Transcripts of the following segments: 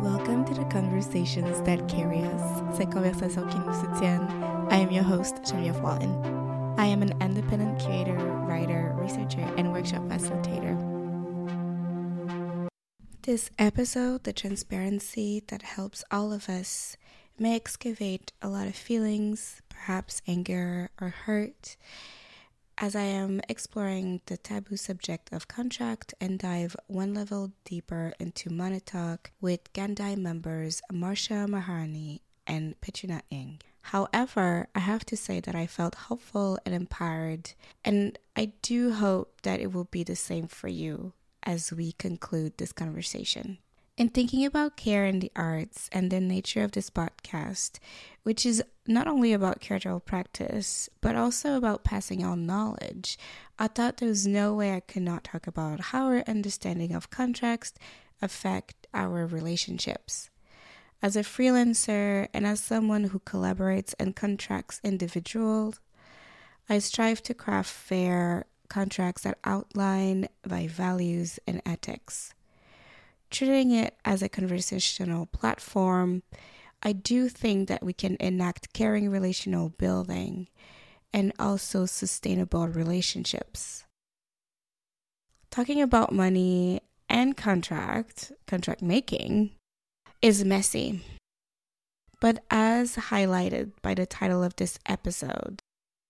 Welcome to the conversations that carry us, ces conversations qui nous soutiennent. I am your host, Genevieve Walton. I am an independent creator, writer, researcher, and workshop facilitator. This episode, the transparency that helps all of us, may excavate a lot of feelings, perhaps anger or hurt, as I am exploring the taboo subject of contract and dive one level deeper into money talk with Gendai members Marsya Maharani and Petrina Ng. However, I have to say that I felt hopeful and empowered, and I do hope that it will be the same for you as we conclude this conversation. In thinking about care in the arts and the nature of this podcast, which is not only about curatorial practice, but also about passing on knowledge, I thought there was no way I could not talk about how our understanding of contracts affect our relationships. As a freelancer and as someone who collaborates and contracts individuals, I strive to craft fair contracts that outline my values and ethics treating it as a conversational platform, I do think that we can enact caring relational building and also sustainable relationships. Talking about money and contract, contract making, is messy. But as highlighted by the title of this episode,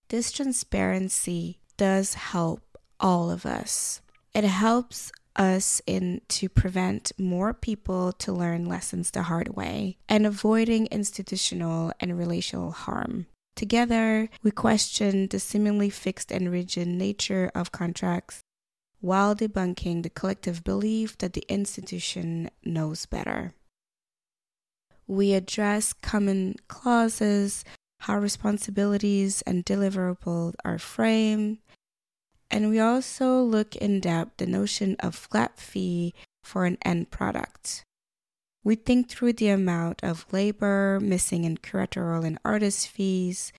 this transparency does help all of us. It helps us in to prevent more people to learn lessons the hard way and avoiding institutional and relational harm. Together, we question the seemingly fixed and rigid nature of contracts while debunking the collective belief that the institution knows better. We address common clauses, how responsibilities and deliverables are framed, and we also look in depth the notion of flat fee for an end product. We think through the amount of labor missing in curatorial and artist fees,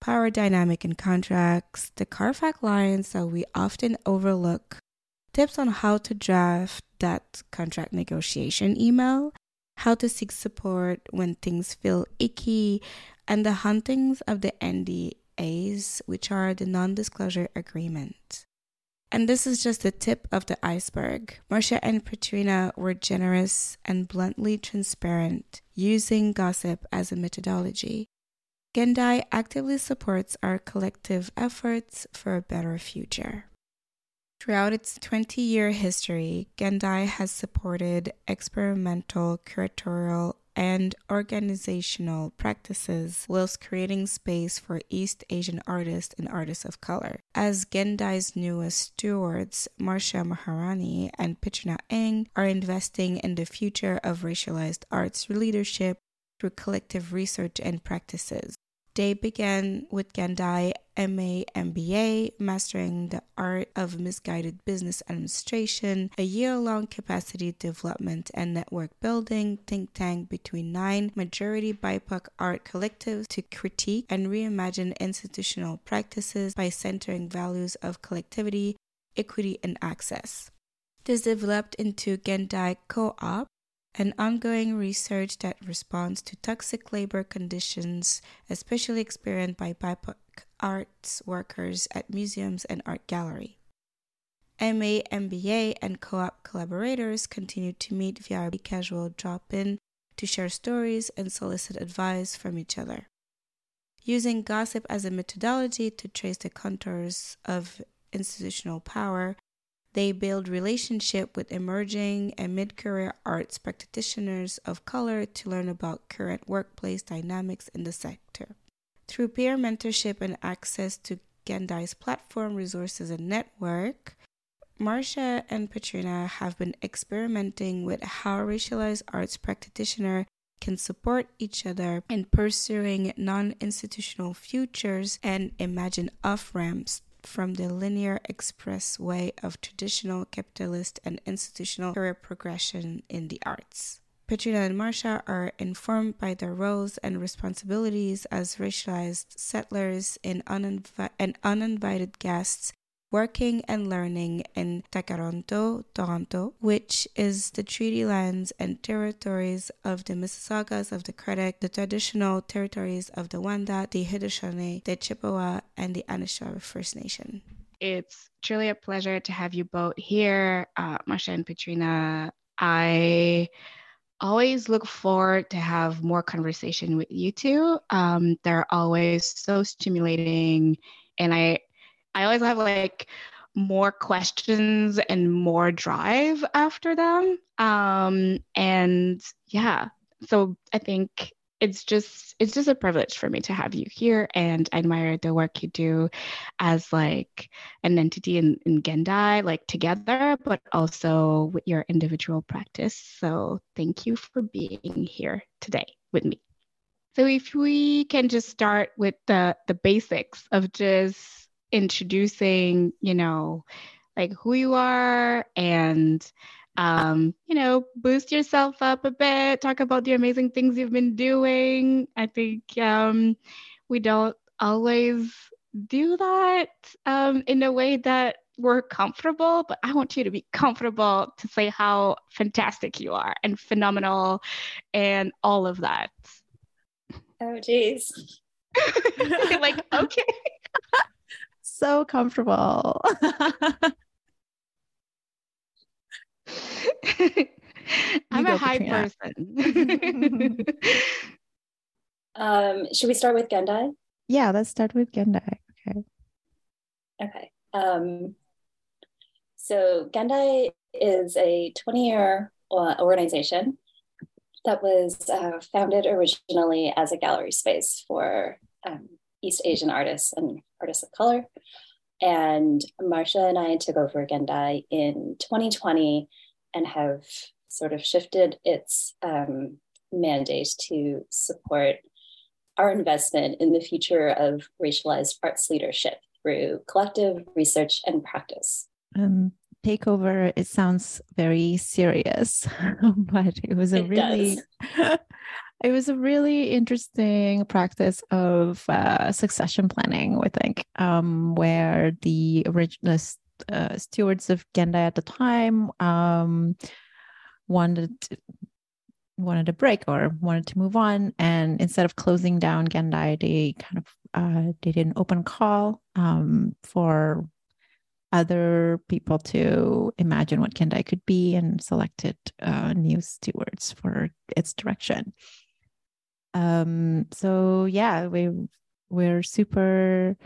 power dynamic in contracts, the CARFAC lines that we often overlook, tips on how to draft that contract negotiation email, how to seek support when things feel icky, and the huntings of the ND A's, which are the non disclosure agreement. And this is just the tip of the iceberg. Marsya and Petrina were generous and bluntly transparent, using gossip as a methodology. Gendai actively supports our collective efforts for a better future. Throughout its 20 year history, Gendai has supported experimental curatorial and organizational practices whilst creating space for East Asian artists and artists of color. As Gendai's newest stewards, Marsya Maharani and Petrina Ng, are investing in the future of racialized arts leadership through collective research and practices. They began with Gendai MA MBA, mastering the art of misguided business administration, a year long capacity development and network building think tank between nine majority BIPOC art collectives to critique and reimagine institutional practices by centering values of collectivity, equity, and access. This developed into Gendai Co op, an ongoing research that responds to toxic labor conditions, especially experienced by BIPOC arts workers at museums and art gallery. MA, MBA, and co op collaborators continue to meet via casual drop in to share stories and solicit advice from each other. Using gossip as a methodology to trace the contours of institutional power, they build relationship with emerging and mid-career arts practitioners of color to learn about current workplace dynamics in the sector. Through peer mentorship and access to Gendai's platform, resources, and network, Marsya and Petrina have been experimenting with how racialized arts practitioners can support each other in pursuing non institutional futures and imagine off ramps from the linear expressway of traditional capitalist and institutional career progression in the arts. Petrina and Marsya are informed by their roles and responsibilities as racialized settlers and, uninvi- and uninvited guests working and learning in Tkaronto, Toronto, which is the treaty lands and territories of the Mississaugas of the Credit, the traditional territories of the Wendat, the Haudenosaunee, the Chippewa, and the Anishinaabe First Nation. It's truly a pleasure to have you both here, uh, Marsya and Petrina. I always look forward to have more conversation with you two. Um, they're always so stimulating, and I, I always have like more questions and more drive after them. Um, and yeah, so I think it's just it's just a privilege for me to have you here and I admire the work you do as like an entity in, in Gendai, like together, but also with your individual practice. So thank you for being here today with me. So if we can just start with the the basics of just introducing, you know, like who you are and um, you know, boost yourself up a bit, talk about the amazing things you've been doing. I think um, we don't always do that um, in a way that we're comfortable, but I want you to be comfortable to say how fantastic you are and phenomenal and all of that. Oh, geez. like, okay. so comfortable. I'm a high Katrina. person. um, should we start with Gendai? Yeah, let's start with Gendai. Okay. Okay. Um, so Gendai is a 20 year uh, organization that was uh, founded originally as a gallery space for um, East Asian artists and artists of color. And Marsya and I took over Gendai in 2020 and have sort of shifted its um, mandate to support our investment in the future of racialized arts leadership through collective research and practice. Um, takeover, it sounds very serious, but it was a it really it was a really interesting practice of uh, succession planning, I think, um, where the original uh, stewards of Gendai at the time um, wanted wanted a break or wanted to move on, and instead of closing down Gendai, they kind of uh, they did an open call um, for other people to imagine what Gendai could be and selected uh, new stewards for its direction um so yeah we we're super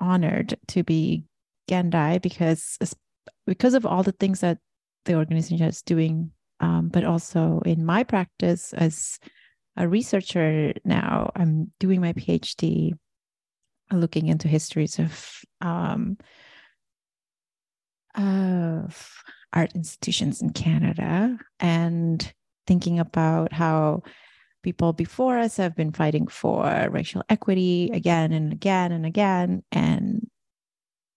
honored to be Gendai because because of all the things that the organization is doing um, but also in my practice as a researcher now i'm doing my phd looking into histories of um, of art institutions in canada and thinking about how people before us have been fighting for racial equity again and again and again. And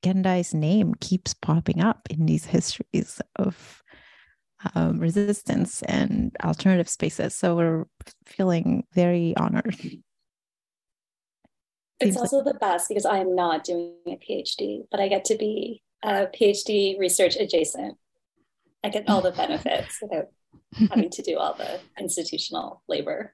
Gendai's name keeps popping up in these histories of um, resistance and alternative spaces. So we're feeling very honored. It's Seems also like- the best because I am not doing a PhD, but I get to be a PhD research adjacent. I get all the benefits without having to do all the institutional labor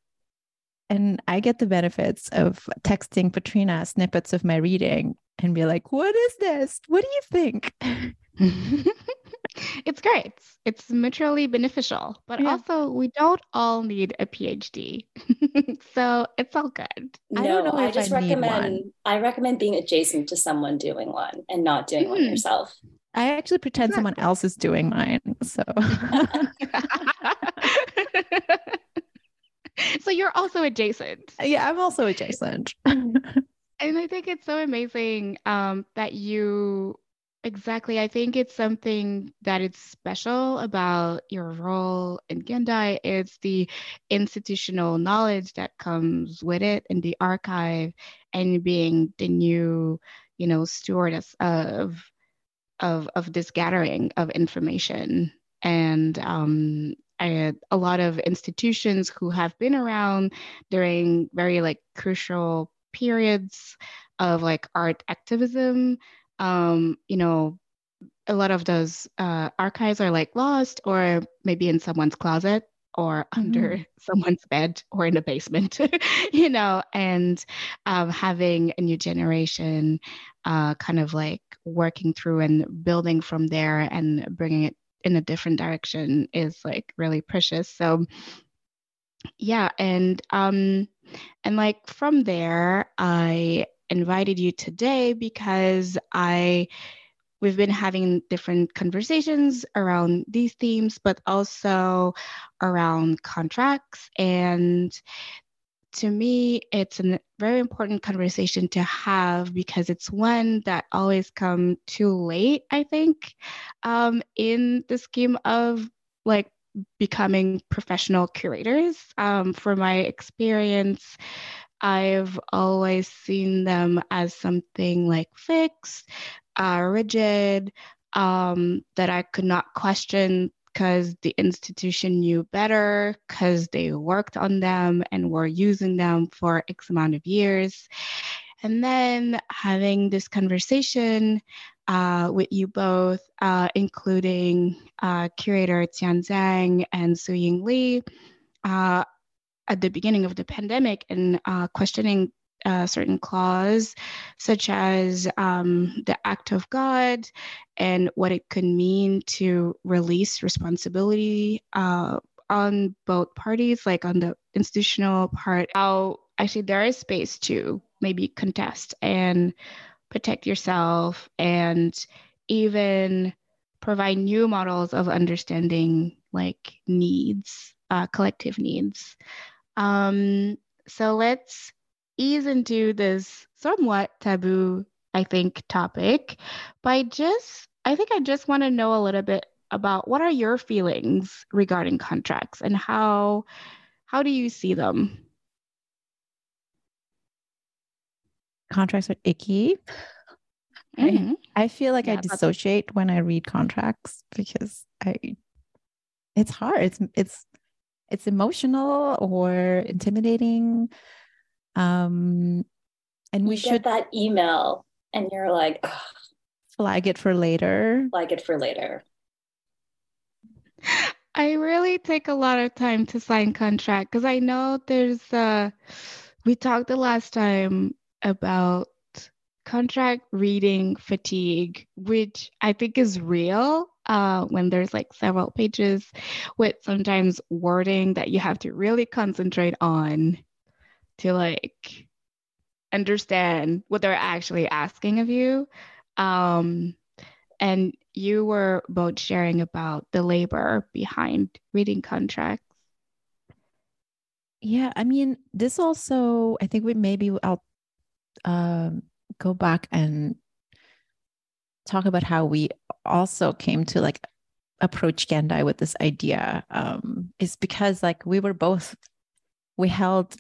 and I get the benefits of texting Petrina snippets of my reading and be like, what is this? What do you think? it's great. It's mutually beneficial, but yeah. also we don't all need a PhD. so it's all good. No, I don't know I just I recommend I recommend being adjacent to someone doing one and not doing mm. one yourself. I actually pretend someone else is doing mine. So so you're also adjacent. Yeah, I'm also adjacent. and I think it's so amazing um, that you exactly. I think it's something that is special about your role in Gendai. It's the institutional knowledge that comes with it and the archive and being the new, you know, stewardess of of of this gathering of information and um, a, a lot of institutions who have been around during very like crucial periods of like art activism um, you know, a lot of those uh, archives are like lost or maybe in someone's closet or under mm-hmm. someone's bed or in the basement, you know, and um, having a new generation uh, kind of like working through and building from there and bringing it in a different direction is like really precious. So yeah, and um and like from there I invited you today because I we've been having different conversations around these themes, but also around contracts. And to me, it's a very important conversation to have because it's one that always come too late, I think, um, in the scheme of like becoming professional curators. Um, for my experience, I've always seen them as something like fixed, uh, rigid, um, that I could not question because the institution knew better, because they worked on them and were using them for X amount of years. And then having this conversation uh, with you both, uh, including uh, curator Tian Zhang and Suying Li, uh, at the beginning of the pandemic and uh, questioning uh, certain clause, such as um, the act of God and what it could mean to release responsibility uh, on both parties, like on the institutional part, how actually there is space to maybe contest and protect yourself and even provide new models of understanding like needs, uh, collective needs. Um, so let's ease into this somewhat taboo, I think, topic by just, I think I just want to know a little bit about what are your feelings regarding contracts and how how do you see them? Contracts are icky. Mm-hmm. I, I feel like yeah, I dissociate when I read contracts because I it's hard. It's it's it's emotional or intimidating um, and you we should that email, and you're like, Ugh. flag it for later. Flag it for later. I really take a lot of time to sign contract because I know there's uh we talked the last time about contract reading fatigue, which I think is real uh, when there's like several pages with sometimes wording that you have to really concentrate on to like understand what they're actually asking of you. Um, and you were both sharing about the labor behind reading contracts. Yeah, I mean, this also, I think we maybe I'll um, go back and talk about how we also came to like approach Gendai with this idea. Um, is because like we were both we held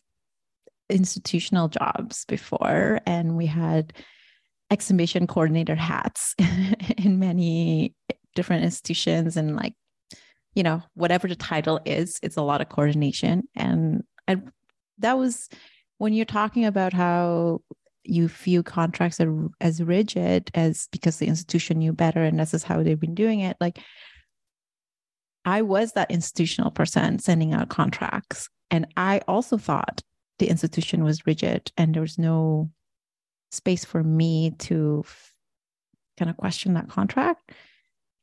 institutional jobs before, and we had exhibition coordinator hats in many different institutions and like you know whatever the title is it's a lot of coordination. And and that was when you're talking about how you view contracts are as rigid as because the institution knew better and this is how they've been doing it like i was that institutional person sending out contracts. And i also thought the institution was rigid and there was no space for me to kind of question that contract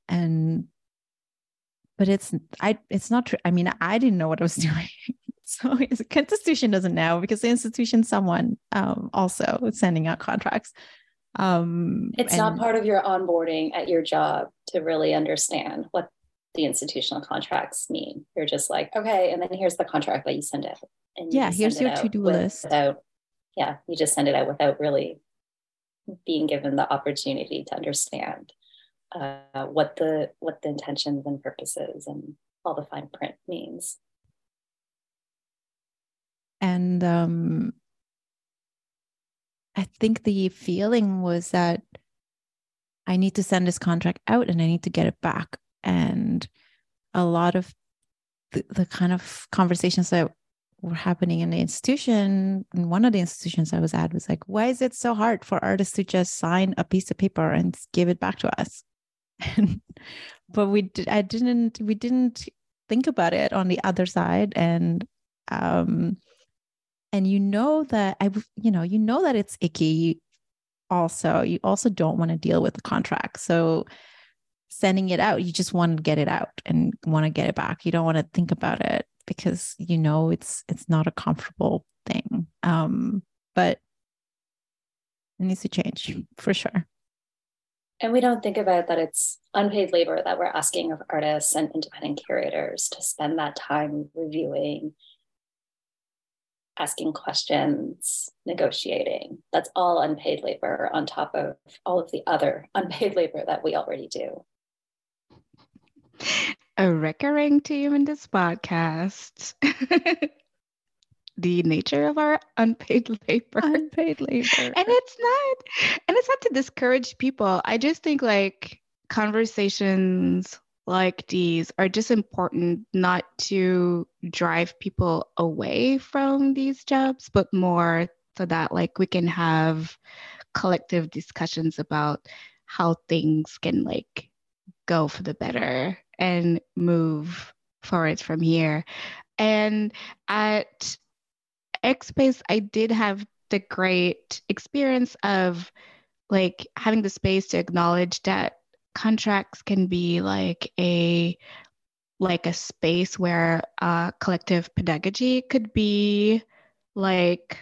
and but it's i it's not true i mean i didn't know what i was doing so the institution doesn't know because the institution someone um, also sending out contracts um, it's and, not part of your onboarding at your job to really understand what the institutional contracts mean. You're just like, okay, and then here's the contract that you send out. And you yeah, here's your to-do list. Without, yeah, you just send it out without really being given the opportunity to understand uh, what the what the intentions and purposes and all the fine print means. And um, I think the feeling was that I need to send this contract out and I need to get it back and a lot of the, the kind of conversations that were happening in the institution. And one of the institutions I was at was like, why is it so hard for artists to just sign a piece of paper and give it back to us? but we did, I didn't, we didn't think about it on the other side. And, um, and you know that I, you know, you know that it's icky. Also, you also don't want to deal with the contract. So sending it out, you just want to get it out and want to get it back. You don't want to think about it because you know it's it's not a comfortable thing. Um, but it needs to change for sure. And we don't think about that it's unpaid labor that we're asking of artists and independent curators to spend that time reviewing, asking questions, negotiating. That's all unpaid labor on top of all of the other unpaid labor that we already do. A recurring theme in this podcast. the nature of our unpaid labor. Unpaid labor. And it's not and it's not to discourage people. I just think like conversations like these are just important not to drive people away from these jobs, but more so that like we can have collective discussions about how things can like go for the better and move forward from here. And at Xpace, I did have the great experience of like having the space to acknowledge that contracts can be like a like a space where uh, collective pedagogy could be like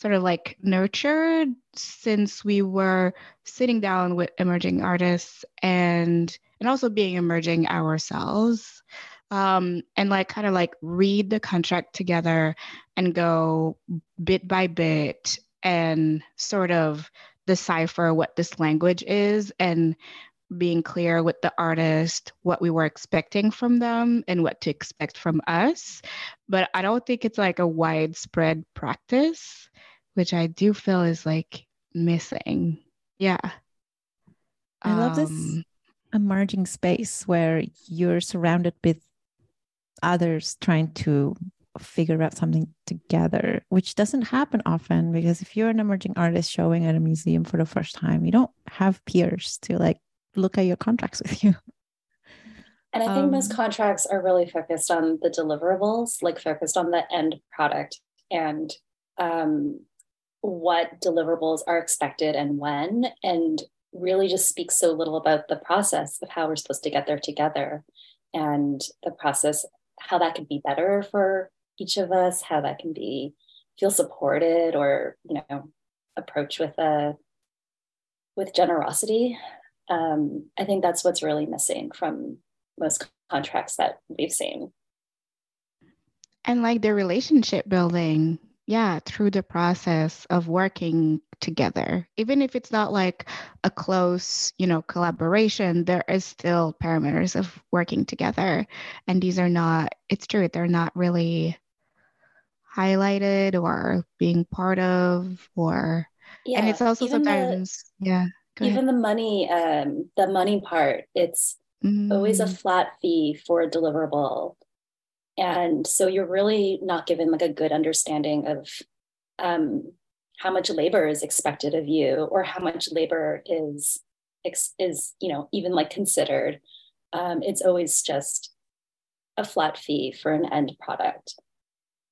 sort of like nurtured since we were sitting down with emerging artists and and also being emerging ourselves um, and like kind of like read the contract together and go bit by bit and sort of decipher what this language is and being clear with the artist what we were expecting from them and what to expect from us. But i don't think it's like a widespread practice which i do feel is like missing. Yeah. I love this um, emerging space where you're surrounded with others trying to figure out something together, which doesn't happen often because if you're an emerging artist showing at a museum for the first time, you don't have peers to like look at your contracts with you. And I think um, most contracts are really focused on the deliverables, like focused on the end product and um, what deliverables are expected and when, and really just speaks so little about the process of how we're supposed to get there together and the process, how that could be better for each of us, how that can be feel supported or, you know, approach with a with generosity. Um, I think that's what's really missing from most contracts that we've seen. And like the relationship building, yeah, through the process of working together even if it's not like a close you know collaboration there is still parameters of working together and these are not it's true they're not really highlighted or being part of or yeah, and it's also sometimes the, yeah even ahead. the money um the money part it's mm. always a mm. flat fee for a deliverable and so you're really not given like a good understanding of um how much labor is expected of you or how much labor is is you know even like considered. Um, it's always just a flat fee for an end product.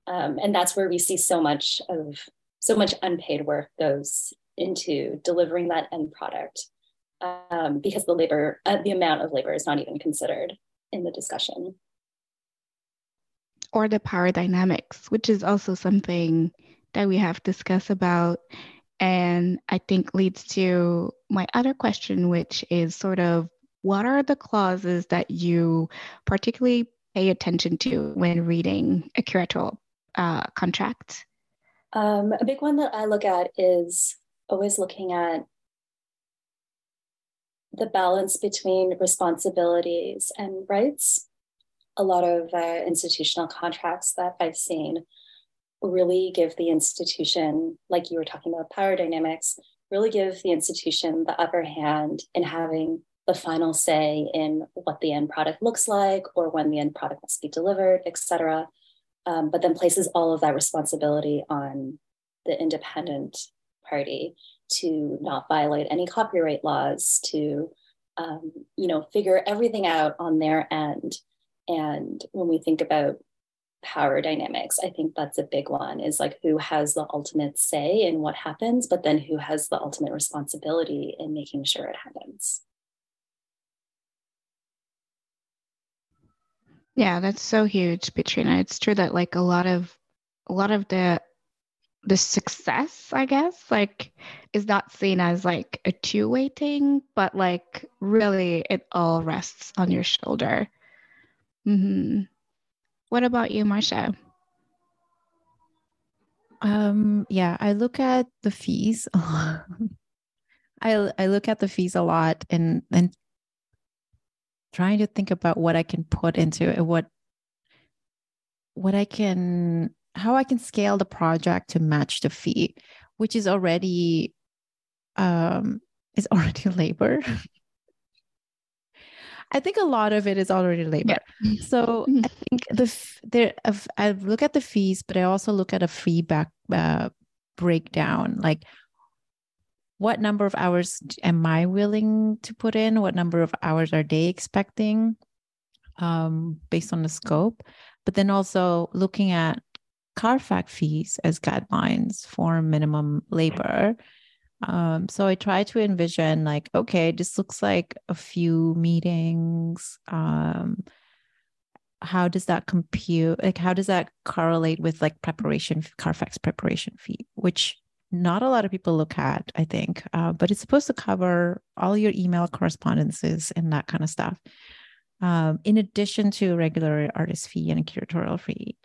Um, and that's where we see so much of so much unpaid work goes into delivering that end product um, because the labor uh, the amount of labor is not even considered in the discussion or the power dynamics which is also something that we have discussed about. And I think leads to my other question, which is sort of what are the clauses that you particularly pay attention to when reading a curatorial uh, contract? Um, a big one that I look at is always looking at the balance between responsibilities and rights. A lot of uh, institutional contracts that I've seen really give the institution, like you were talking about power dynamics, really give the institution the upper hand in having the final say in what the end product looks like or when the end product must be delivered, et cetera. um, but then places all of that responsibility on the independent party to not violate any copyright laws, to um, you know figure everything out on their end. And when we think about power dynamics, I think that's a big one. Is like who has the ultimate say in what happens, but then who has the ultimate responsibility in making sure it happens. Yeah, that's so huge, Petrina. It's true that like a lot of a lot of the the success, I guess, like is not seen as like a two-way thing, but like really it all rests on your shoulder. Mm-hmm. What about you, Marsya? Um, yeah, I look at the fees. I I look at the fees a lot and and trying to think about what I can put into it, what what I can how I can scale the project to match the fee, which is already um is already labor. I think a lot of it is already labor. Yeah. So mm-hmm. I think the there I look at the fees, but I also look at a feedback uh, breakdown, like what number of hours am I willing to put in? What number of hours are they expecting um, based on the scope? But then also looking at CARFAC fees as guidelines for minimum labor. Um, so I try to envision like, okay, this looks like a few meetings. Um, how does that compute? Like, how does that correlate with like preparation, CARFAC preparation fee, which not a lot of people look at, I think, uh, but it's supposed to cover all your email correspondences and that kind of stuff, um, in addition to regular artist fee and curatorial fee.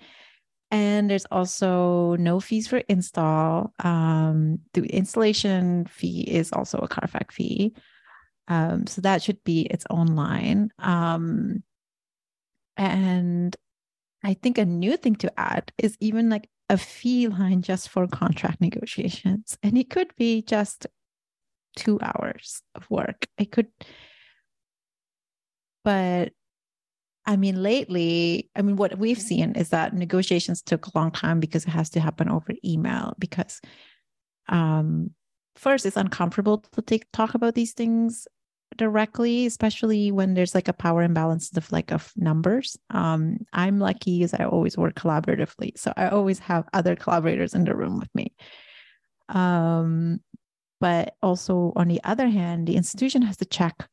And there's also no fees for install. Um, the installation fee is also a CARFAC fee. Um, so that should be its own line. Um, and I think a new thing to add is even like a fee line just for contract negotiations. And it could be just two hours of work. I could, but I mean, lately, I mean, what we've seen is that negotiations took a long time because it has to happen over email. Because, um, first, it's uncomfortable to take, talk about these things directly, especially when there's like a power imbalance of like of numbers. Um, I'm lucky as I always work collaboratively, so I always have other collaborators in the room with me. Um, but also on the other hand, the institution has to check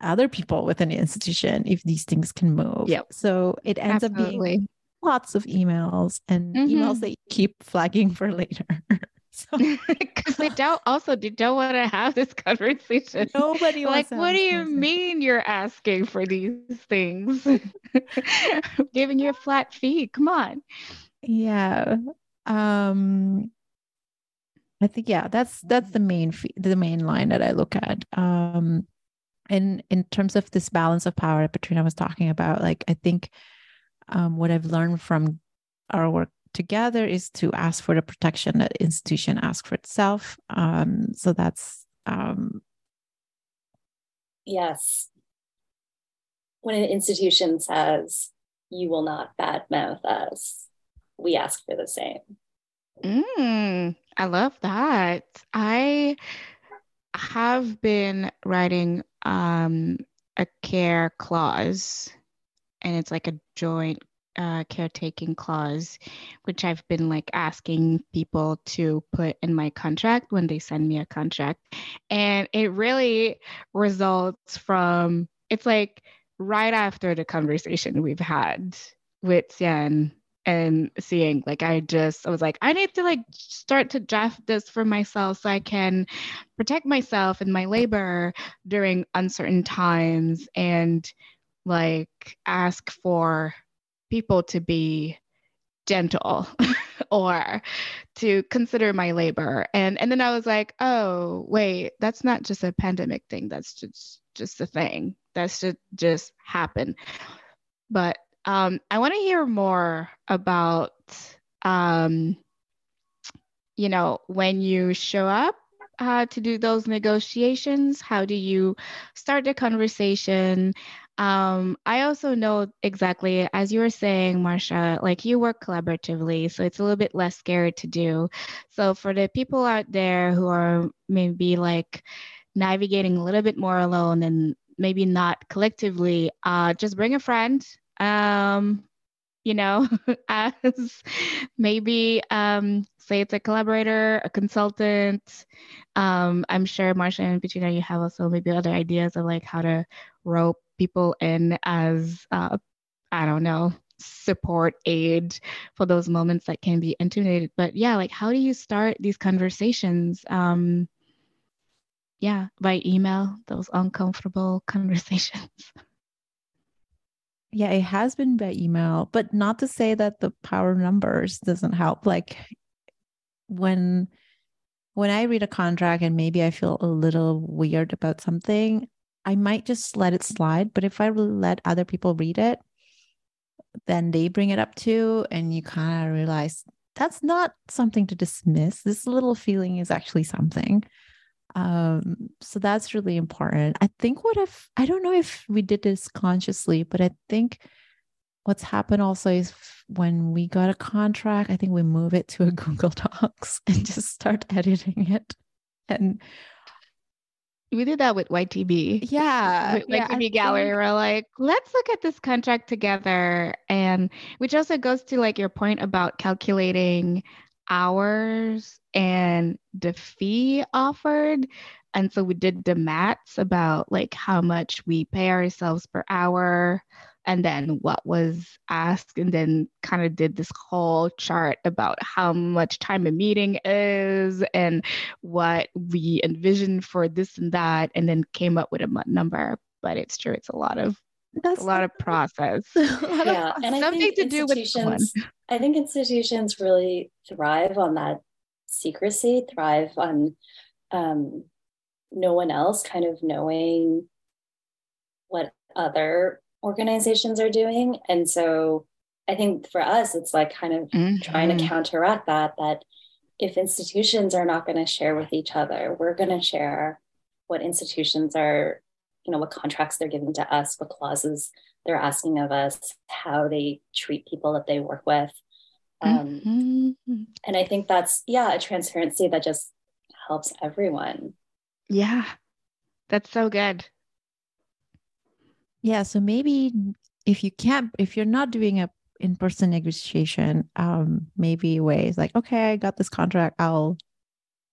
other people within the institution if these things can move. Yep. So it ends Absolutely. up being lots of emails and mm-hmm. emails that you keep flagging for later. because they don't also they don't want to have this conversation. Nobody like. What do you mean you're asking for these things? giving you a flat fee. Come on. Yeah. Um. I think yeah, that's that's the main fee, the main line that I look at. Um, and in terms of this balance of power that Petrina was talking about, like I think um, what I've learned from our work together is to ask for the protection that institution asks for itself. Um, so that's um, yes. When an institution says you will not badmouth us, we ask for the same. Mm, I love that. I have been writing um, a care clause, and it's like a joint uh, caretaking clause, which I've been like asking people to put in my contract when they send me a contract. And it really results from it's like right after the conversation we've had with Xian and seeing like I just I was like I need to like start to draft this for myself so I can protect myself and my labor during uncertain times and like ask for people to be gentle or to consider my labor. And and then i was like oh wait that's not just a pandemic thing. That's just just a thing. That's just just happen. But um i want to hear more about um you know when you show up uh, to do those negotiations how do you start the conversation um, I also know exactly, as you were saying, Marsya, like you work collaboratively, so it's a little bit less scary to do. So for the people out there who are maybe like navigating a little bit more alone and maybe not collectively, uh, just bring a friend. Um, you know, as maybe um, say it's a collaborator, a consultant. Um, I'm sure Marsya and Petrina, you have also maybe other ideas of like how to rope people in as uh, I don't know support aid for those moments that can be intimidated but yeah like how do you start these conversations um yeah by email those uncomfortable conversations yeah it has been by email but not to say that the power of numbers doesn't help like when when i read a contract and maybe i feel a little weird about something I might just let it slide. But if I let other people read it, then they bring it up too. And you kind of realize that's not something to dismiss. This little feeling is actually something. Um, so that's really important. I think what if, I don't know if we did this consciously, but I think what's happened also is when we got a contract, I think we move it to a Google Docs and just start editing it. And we did that with YTB. Yeah. With yeah, YTB Gallery. Think... We're like, let's look at this contract together. And which also goes to like your point about calculating hours and the fee offered. And so we did the maths about like how much we pay ourselves per hour and then what was asked and then kind of did this whole chart about how much time a meeting is and what we envisioned for this and that and then came up with a number but it's true it's a lot of that's a lot of process yeah and I something to do with one. i think institutions really thrive on that secrecy thrive on um, no one else kind of knowing what other organizations are doing. And so I think for us, it's like kind of mm-hmm. trying to counteract that, that if institutions are not going to share with each other, we're going to share what institutions are, you know, what contracts they're giving to us, what clauses they're asking of us, how they treat people that they work with. Um, mm-hmm. And I think that's, yeah, a transparency that just helps everyone. Yeah, that's so good. Yeah. So maybe if you can't, if you're not doing a in-person negotiation, um, maybe ways like, okay, I got this contract. I'll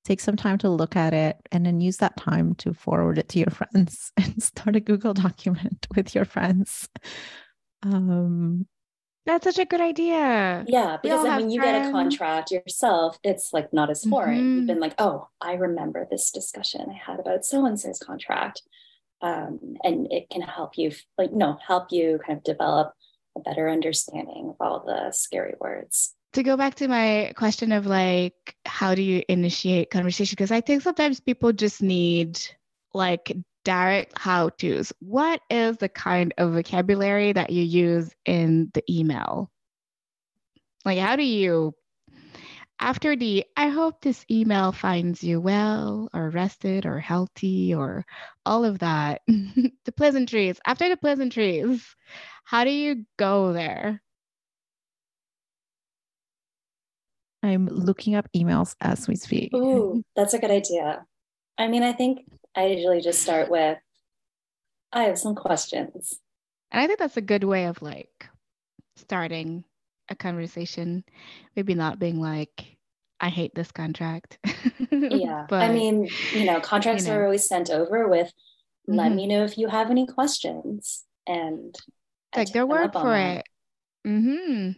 take some time to look at it and then use that time to forward it to your friends and start a Google document with your friends. Um, that's such a good idea. Yeah, because I mean, you friends. get a contract yourself, it's like not as foreign. Mm-hmm. You've been like, oh, I remember this discussion I had about so and so's contract um, and it can help you like no help you kind of develop a better understanding of all the scary words to go back to my question of like how do you initiate conversation? Because i think sometimes people just need like direct how to's what is the kind of vocabulary that you use in the email? Like how do you after the I hope this email finds you well or rested or healthy or all of that, the pleasantries, after the pleasantries, how do you go there? I'm looking up emails as we speak. Ooh, that's a good idea. I mean, I think I usually just start with I have some questions. And I think that's a good way of like starting a conversation, maybe not being like, I hate this contract. yeah. but, I mean, you know, contracts you know. are always sent over with, let mm-hmm. me know if you have any questions. And like their word for it. Mm-hmm.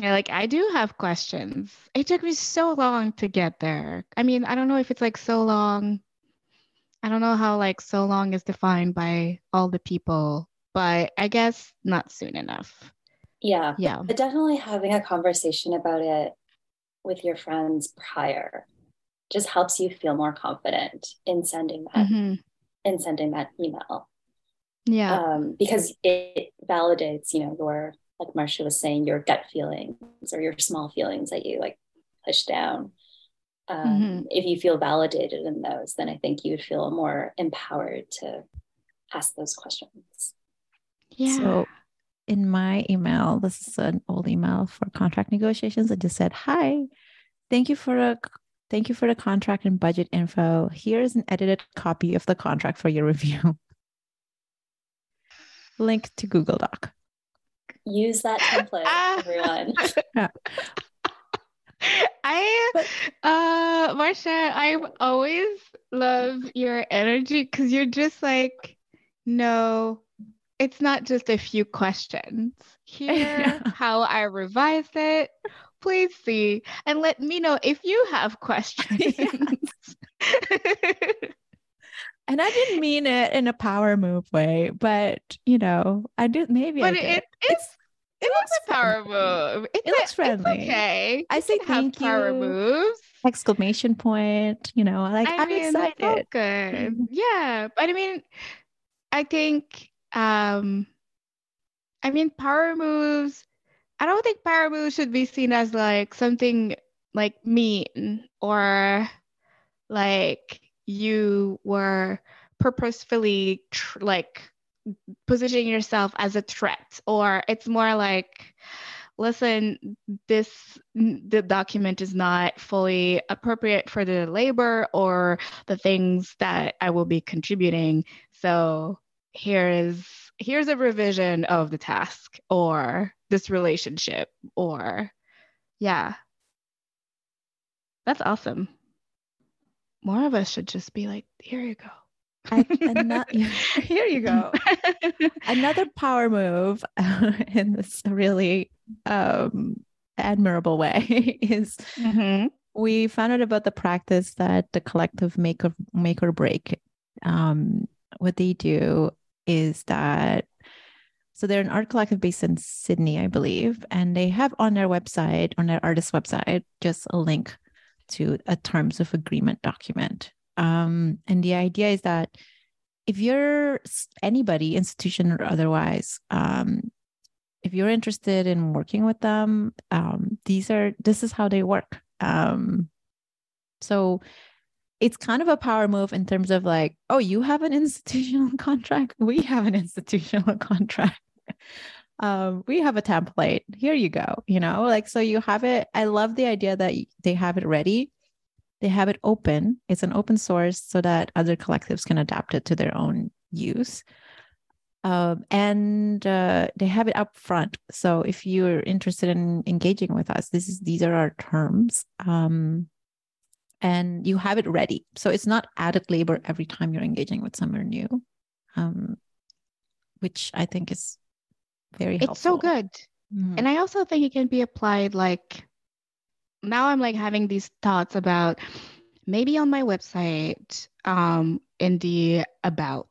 Yeah, like I do have questions. It took me so long to get there. I mean, I don't know if it's like so long. I don't know how like so long is defined by all the people, but I guess not soon enough. Yeah. Yeah. But definitely having a conversation about it with your friends prior just helps you feel more confident in sending that mm-hmm. in sending that email. Yeah. Um, because it validates, you know, your like Marsya was saying, your gut feelings or your small feelings that you like push down. Um, mm-hmm. If you feel validated in those, then I think you would feel more empowered to ask those questions. Yeah. So in my email, this is an old email for contract negotiations. I just said, "Hi, thank you for a thank you for the contract and budget info. Here is an edited copy of the contract for your review. Link to Google Doc. Use that template, everyone. Yeah. I, uh, Marsya, I always love your energy because you're just like, no, it's not just a few questions. Here, how I revised it. Please see and let me know if you have questions. And I didn't mean it in a power move way, but you know, I did maybe. I but did. it, it's it looks power move. It's It looks friendly. Okay. I say thank power you. moves. Exclamation point, you know, like I I'm mean, excited. good. Mhm. Yeah, but I mean, I think, um, I mean, power moves. I don't think power moves should be seen as like something like mean or like you were purposefully tr- like positioning yourself as a threat, or it's more like listen, this the document is not fully appropriate for the labor or the things that I will be contributing. So here is here's a revision of the task or this relationship or yeah. That's awesome. More of us should just be like, here you go. I, here you go. Another power move in this really um, admirable way is Mhm. we found out about the practice that the collective make or make or break. Um, what they do is that so they're an art collective based in Sydney, I believe, and they have on their website, on their artist website, just a link to a terms of agreement document. Um, and the idea is that if you're anybody, institution or otherwise, um, if you're interested in working with them, um, these are this is how they work. Um, so it's kind of a power move in terms of like, oh, you have an institutional contract, we have an institutional contract. Um, we have a template. Here you go. You know, like so you have it. I love the idea that they have it ready. They have it open. It's an open source so that other collectives can adapt it to their own use um, and uh, they have it up front. So if you're interested in engaging with us, this is these are our terms, um, and you have it ready. So it's not added labor every time you're engaging with someone new, um, which I think is very helpful. It's so good. Mhm. And I also think it can be applied like now I'm like having these thoughts about maybe on my website, um, in the about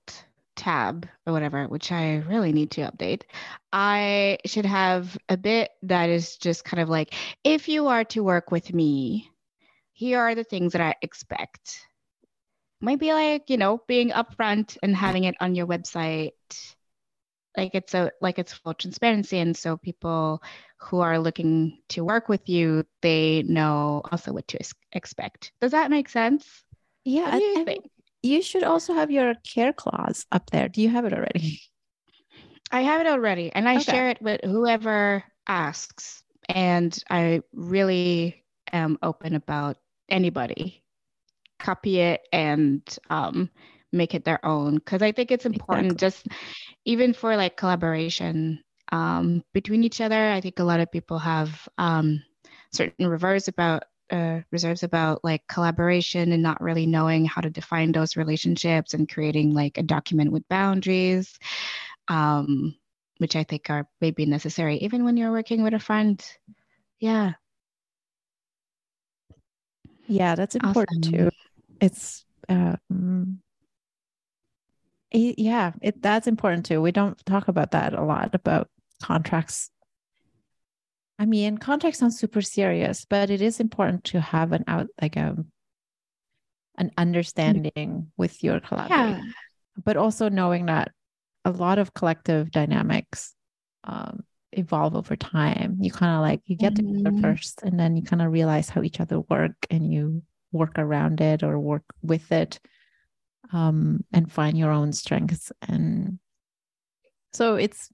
tab or whatever, which I really need to update, I should have a bit that is just kind of like, if you are to work with me, here are the things that I expect. Might be like, you know, being upfront and having it on your website like it's a like it's full transparency and so people who are looking to work with you they know also what to ex- expect does that make sense yeah, do you I- I think think you should also have your care clause up there. Do you have it already? i have it already and i Okay. share it with whoever asks and i really am open about anybody copy it and um, make it their own because i think it's important Exactly. just even for like collaboration um, between each other i think a lot of people have um, certain reserves about uh, reserves about like collaboration and not really knowing how to define those relationships and creating like a document with boundaries um, which i think are maybe necessary even when you're working with a friend yeah Yeah, that's important Awesome. too. It's um y- yeah, it that's important too. We don't talk about that a lot about contracts. I mean, contracts sound super serious, but it is important to have an out like a an understanding with your collaborator, but also knowing that a lot of collective dynamics um, evolve over time. You kind of like you get together Mhm. first, and then you kind of realize how each other work, and you work around it or work with it, um, and find your own strengths and so it's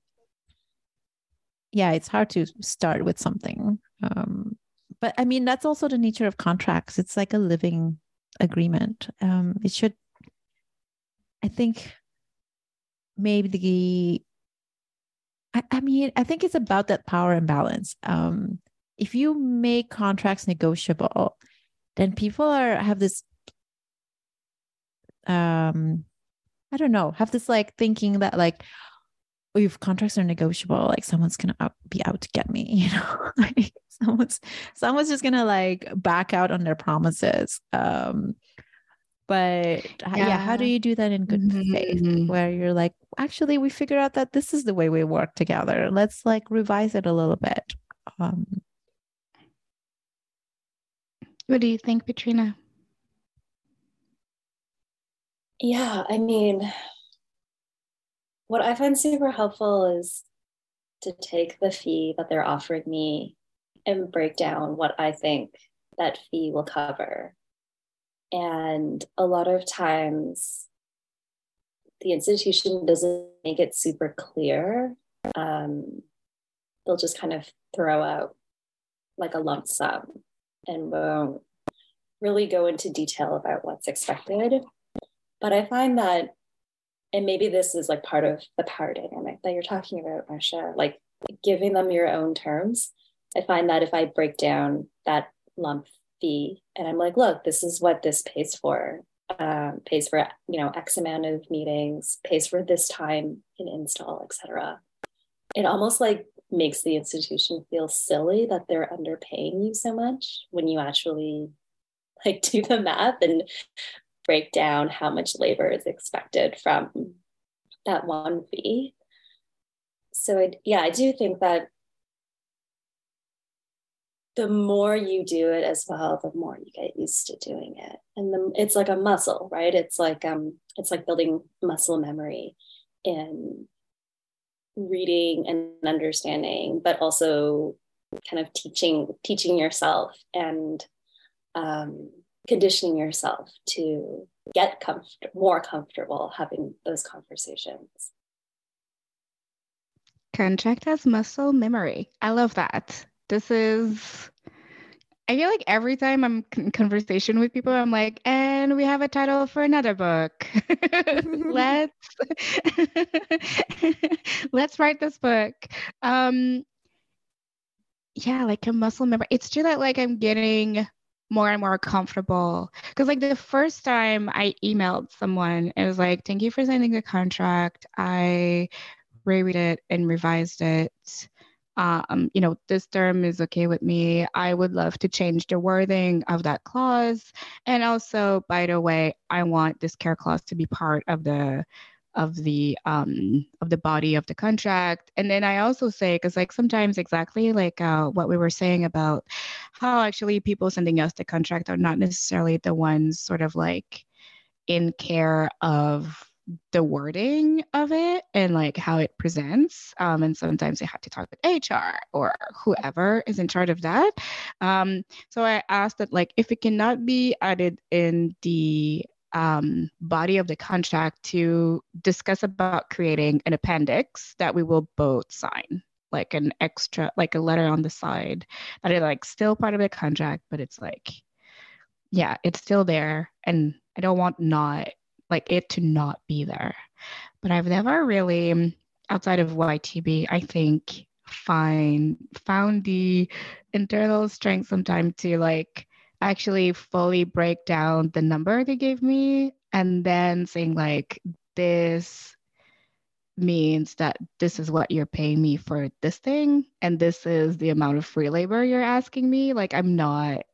yeah it's hard to start with something um, but i mean that's also the nature of contracts. It's like a living agreement. Um, it should i think maybe the I, I mean i think it's about that power imbalance um, if you make contracts negotiable then people are have this um i don't know have this like thinking that like if contracts are negotiable like someone's gonna out, be out to get me you know? Like someone's someone's just gonna like back out on their promises um but yeah, yeah how do you do that in good mm-hmm. faith where you're like actually we figured out that this is the way we work together. Let's like revise it a little bit. Um what do you think Petrina yeah i mean what I find super helpful is to take the fee that they're offering me and break down what I think that fee will cover. And a lot of times, the institution doesn't make it super clear. Um, they'll just kind of throw out like a lump sum and won't really go into detail about what's expected. But I find that and maybe this is like part of the power dynamic that you're talking about Marsya like giving them your own terms i find that if i break down that lump fee and i'm like look this is what this pays for um, pays for you know x amount of meetings pays for this time in install etc it almost like makes the institution feel silly that they're underpaying you so much when you actually like do the math and break down how much labor is expected from that one fee. So I, yeah, I do think that the more you do it as well, the more you get used to doing it. And the, it's like a muscle, right? It's like um, it's like building muscle memory in reading and understanding, but also kind of teaching teaching yourself and um, conditioning yourself to get comfort- more comfortable having those conversations. Contract as muscle memory. I love that. This is, I feel like every time I'm in conversation with people, I'm like, and we have a title for another book. let's let's write this book. Um, yeah, like a muscle memory. It's true that like I'm getting more and more comfortable. Because like the first time I emailed someone, it was like, thank you for signing the contract. I reread it and revised it. Um, you know, this term is okay with me. I would love to change the wording of that clause. And also, by the way, I want this care clause to be part of the of the um of the body of the contract. And then i also say because like sometimes exactly like uh, what we were saying about how actually people sending us the contract are not necessarily the ones sort of like in care of the wording of it and like how it presents um, and sometimes they have to talk with hr or whoever is in charge of that. Um, so i asked that like if it cannot be added in the um, body of the contract to discuss about creating an appendix that we will both sign like an extra like a letter on the side that is like still part of the contract but it's like yeah it's still there. And i don't want not like it to not be there. But i've never really outside of ytb i think find found the internal strength sometimes to like actually fully break down the number they gave me and then saying like this means that this is what you're paying me for this thing and this is the amount of free labor you're asking me. Like i'm not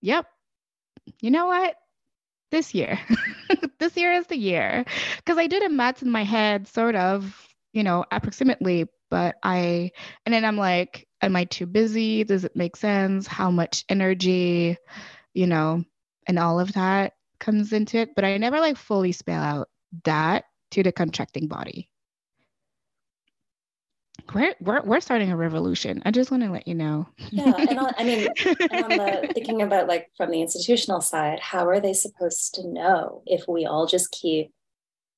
yep. You know what? This year. This year is the year. Because i did a math in my head sort of you know approximately but i and then i'm like am I too busy? Does it make sense? How much energy, you know, and all of that comes into it. But I never like fully spell out that to the contracting body. We're, we're, we're starting a revolution. I just want to let you know. yeah. And on, I mean, and on the, uh, thinking about like from the institutional side, how are they supposed to know if we all just keep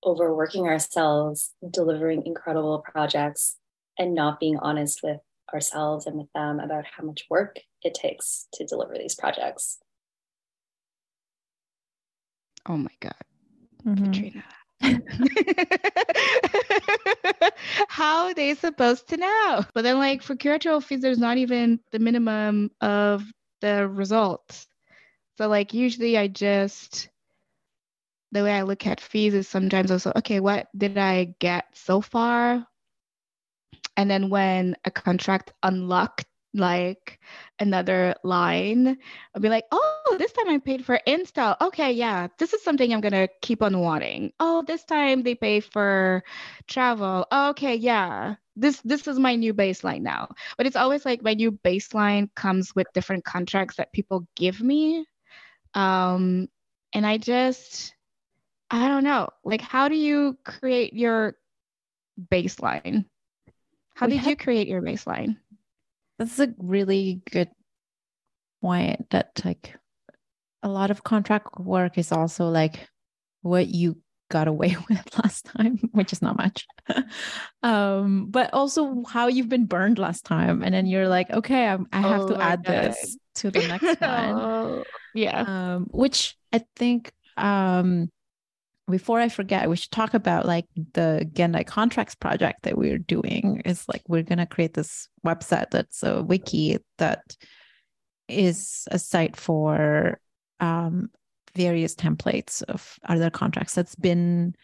overworking ourselves, delivering incredible projects, and not being honest with ourselves and with them about how much work it takes to deliver these projects. Oh my God, mm-hmm. Katrina. How are they supposed to know? But then, like for curatorial fees, there's not even the minimum of the results. So, like, usually I just, the way I look at fees is sometimes also, okay, what did I get so far? And then when a contract unlocked like another line, I'll be like, oh, this time I paid for install. Okay, yeah, this is something I'm gonna keep on wanting. Oh, this time they pay for travel. Okay, yeah, this this is my new baseline now. But it's always like my new baseline comes with different contracts that people give me. Um, and I just I don't know. Like, how do you create your baseline? How we did have- you create your baseline? That's a really good point that like a lot of contract work is also like what you got away with last time, which is not much. um, but also how you've been burned last time. And then you're like, okay, I'm, i have oh to add God. this to the next one. oh, yeah. Um, which I think um, before I forget, we should talk about like the Gendai contracts project that we're doing. Is like we're gonna create this website that's a wiki that is a site for um, various templates of other contracts that's been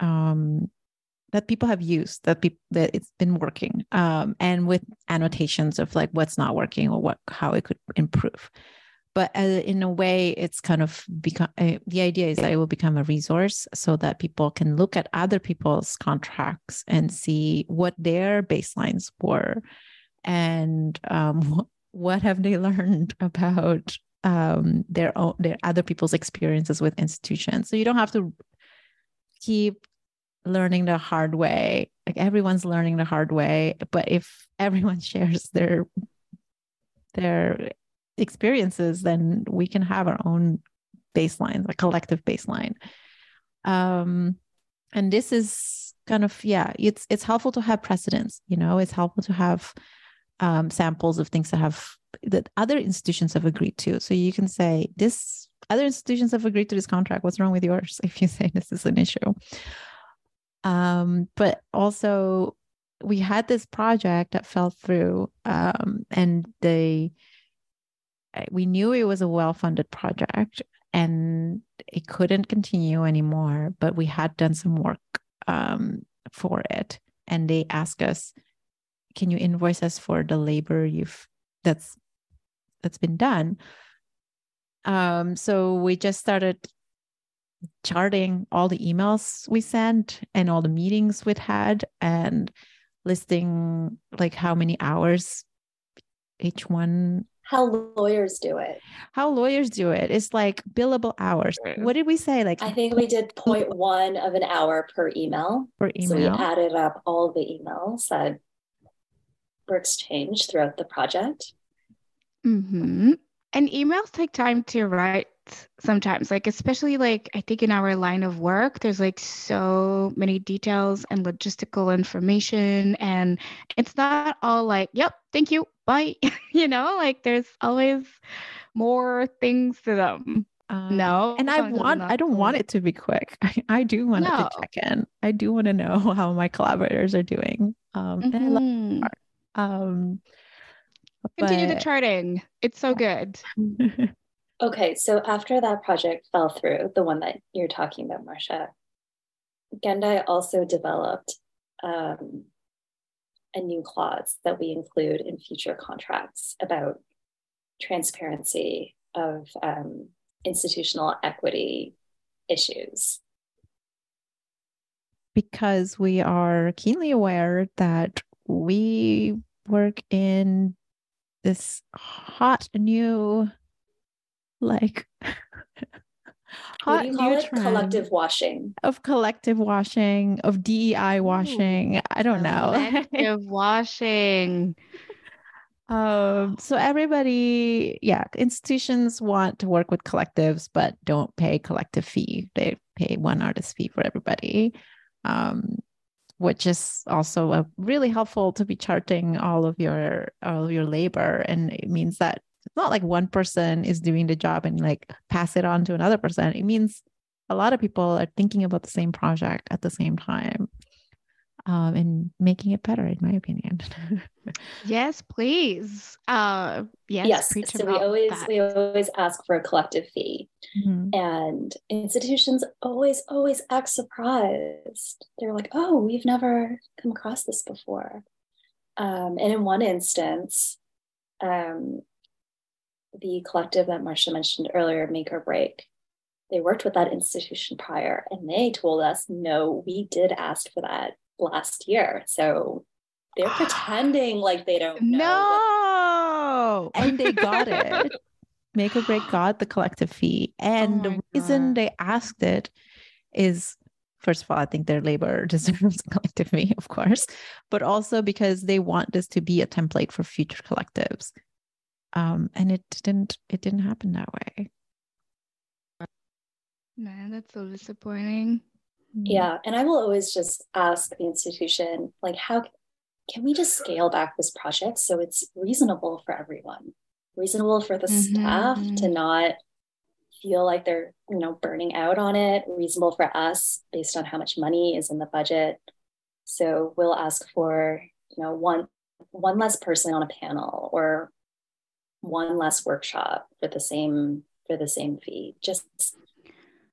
um, that people have used that people that it's been working um, and with annotations of like what's not working or what how it could improve but uh, in a way it's kind of become uh, the idea is that it will become a resource so that people can look at other people's contracts and see what their baselines were and um, what have they learned about um, their own their other people's experiences with institutions. So you don't have to keep learning the hard way. Like everyone's learning the hard way but if everyone shares their their experiences, then we can have our own baseline, a collective baseline. Um, and this is kind of yeah, it's it's helpful to have precedents. You know, it's helpful to have um, samples of things that have that other institutions have agreed to. So you can say this other institutions have agreed to this contract. What's wrong with yours? If you say this is an issue. Um, but also we had this project that fell through um, and they we knew it was a well-funded project and it couldn't continue anymore but we had done some work um, for it. And they asked us can you invoice us for the labor you've that's that's been done? Um, so we just started charting all the emails we sent and all the meetings we'd had and listing like how many hours each one how lawyers do it. How lawyers do it. It's like billable hours. What did we say? Like I think we did 0.1 of an hour per email. Per email. So we added up all the emails that were exchanged throughout the project. Mm-hmm. And emails take time to write sometimes like especially like i think in our line of work there's like so many details and logistical information and it's not all like yep thank you bye you know like there's always more things to them um, no and i want i don't want it to be quick i, I do want no. to check in i do want to know how my collaborators are doing um mm-hmm. and i love mm-hmm. um continue but... the charting it's so good Okay, so after that project fell through, the one that you're talking about, Marsya, Gendai also developed um, a new clause that we include in future contracts about transparency of um, institutional equity issues. Because we are keenly aware that we work in this hot new like hot new collective washing of collective washing of DEI washing. Ooh. I don't know. Collective washing. Um, so everybody, yeah, institutions want to work with collectives, but don't pay collective fee. They pay one artist fee for everybody. Um, which is also a really helpful to be charting all of your all of your labor. And it means that it's not like one person is doing the job and like pass it on to another person. It means a lot of people are thinking about the same project at the same time um, and making it better, in my opinion. yes, please. Uh, yes, yes. So we always that. we always ask for a collective fee, mm-hmm. and institutions always always act surprised. They're like, "Oh, we've never come across this before." Um, and in one instance, um, the collective that Marsya mentioned earlier, Make or Break, they worked with that institution prior, and they told us, "No, we did ask for that." Last year. So they're pretending like they don't know. No. and they got it. Make or break got the collective fee. And oh the reason God. they asked it is first of all, I think their labor deserves collective fee, of course, but also because they want this to be a template for future collectives. Um, and it didn't it didn't happen that way. Man, that's so disappointing. Mm-hmm. Yeah. And I will always just ask the institution, like, how can we just scale back this project so it's reasonable for everyone, reasonable for the mm-hmm. staff to not feel like they're, you know, burning out on it, reasonable for us based on how much money is in the budget. So we'll ask for, you know, one one less person on a panel or one less workshop for the same for the same fee just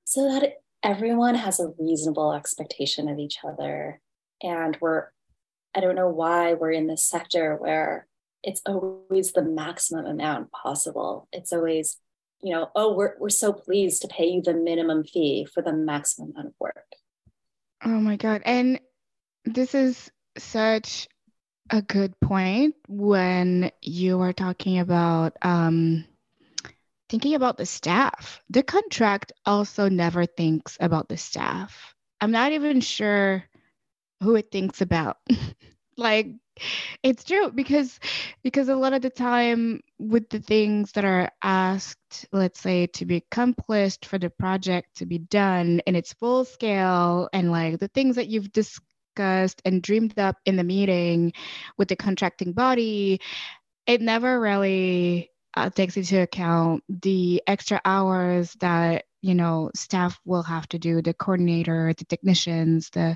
so that it, everyone has a reasonable expectation of each other. And we're, I don't know why we're in this sector where it's always the maximum amount possible. It's always, you know, oh, we're, we're so pleased to pay you the minimum fee for the maximum amount of work. Oh my God. And this is such a good point when you are talking about um, thinking about the staff. The contract also never thinks about the staff. I'm not even sure who it thinks about. like it's true because because a lot of the time with the things that are asked let's say to be accomplished for the project to be done in its full scale and like the things that you've discussed and dreamed up in the meeting with the contracting body it never really uh, takes into account the extra hours that you know staff will have to do the coordinator the technicians the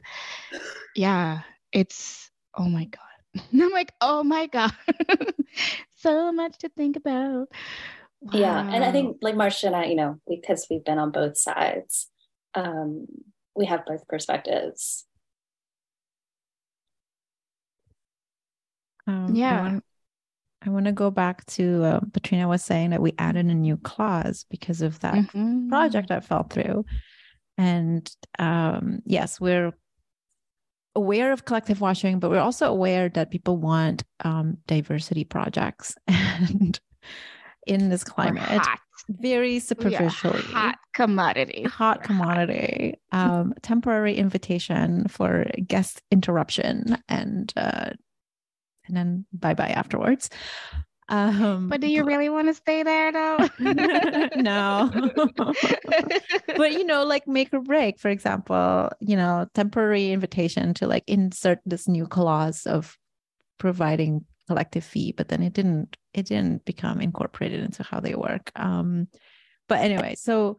yeah it's oh my god. And i'm like oh my god. So much to think about. Wow. yeah and i think like Marsya and i you know because we've been on both sides um we have both perspectives. Um, yeah I want to go back to uh, Petrina was saying that we added a new clause because of that mm-hmm. project that fell through. And um, yes, we're aware of collective washing, but we're also aware that people want um, diversity projects. And in this climate, very superficially, hot commodity, hot commodity, um, temporary invitation for guest interruption and uh, and then bye bye afterwards. Um, but do you really want to stay there though? no. but you know, like make or break, for example, you know, temporary invitation to like insert this new clause of providing collective fee, but then it didn't it didn't become incorporated into how they work. Um, but anyway, so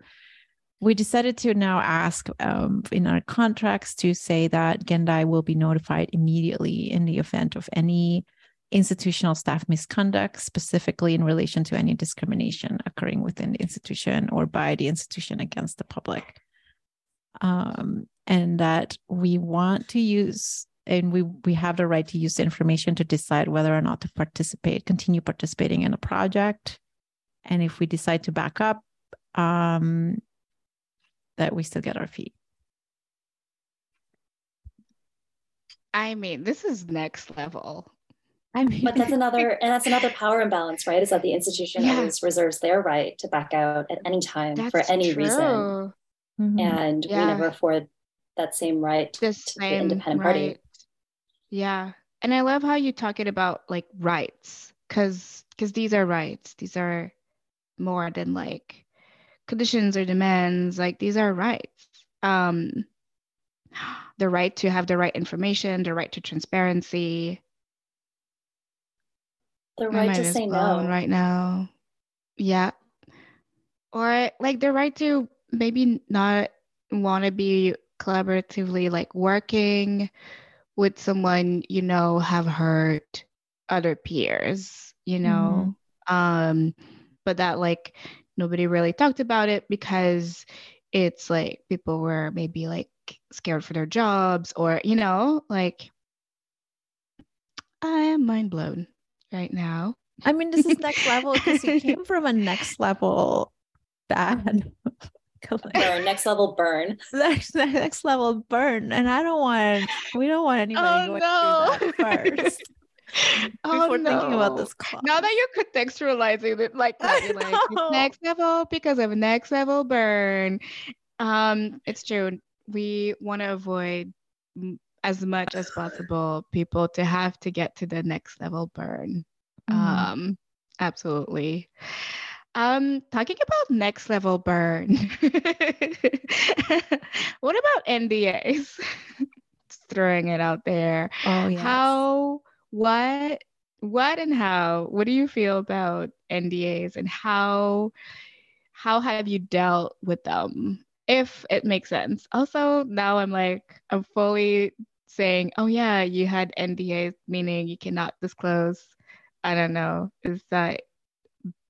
we decided to now ask um, in our contracts to say that Gendai will be notified immediately in the event of any institutional staff misconduct, specifically in relation to any discrimination occurring within the institution or by the institution against the public. Um, and that we want to use and we we have the right to use the information to decide whether or not to participate continue participating in a project and if we decide to back up um, that we still get our fee. I mean, this is next level. I mean, but that's another, and that's another power imbalance, right? Is that the institution yeah. always reserves their right to back out at any time that's for any true. reason, mm-hmm. and yeah. we never afford that same right the to same the independent right. party. Yeah, and I love how you talk it about like rights because because these are rights these are more than like conditions or demands like these are rights. Um the right to have the right information the right to transparency. The right to say no. right now. Yeah. Or like the right to maybe not want to be collaboratively like working with someone you know have hurt other peers you know? Mm-hmm. um but that like nobody really talked about it because it's like people were maybe like scared for their jobs or you know like i am mind blown right now i mean this is next level because you came from a next level bad burn, next level burn. Next, next level burn. And I don't want, we don't want anybody oh, going no. through that first. oh, before no. thinking about this. Now that you're contextualizing it like that, you're like next level because of next level burn. Um, it's true. We want to avoid as much as possible people to have to get to the next level burn. Mm. Um, absolutely. Um, talking about next level burn. what about NDAs? throwing it out there. Oh yeah. How what what and how what do you feel about NDAs and how how have you dealt with them if it makes sense. Also, now I'm like I'm fully saying, "Oh yeah, you had NDAs meaning you cannot disclose." I don't know. Is that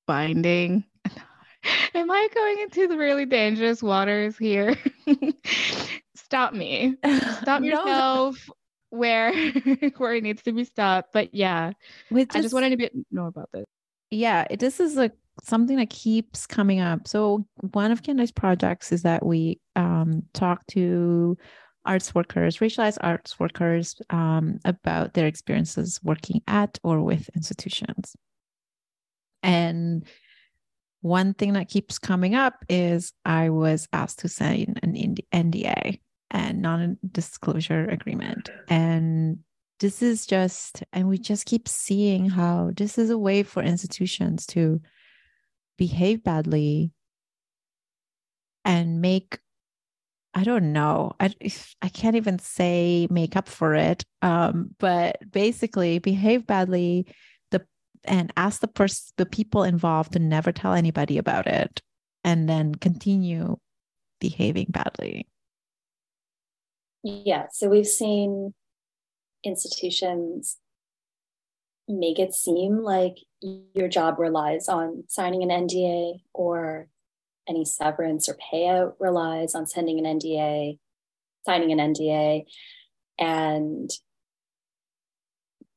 binding. Am I going into the really dangerous waters here? Stop me. Stop yourself where where it needs to be stopped. But yeah, just, I just wanted to be, know about this. Yeah, this is like something that keeps coming up. So one of Gendai's projects is that we um, talk to arts workers, racialized arts workers, um, about their experiences working at or with institutions. And one thing that keeps coming up is I was asked to sign an NDA and non disclosure agreement. And this is just, and we just keep seeing how this is a way for institutions to behave badly and make I don't know. I I can't even say make up for it. Um, but basically behave badly the and ask the person the people involved to never tell anybody about it and then continue behaving badly yeah so we've seen institutions make it seem like your job relies on signing an NDA or any severance or payout relies on sending an NDA, signing an NDA. And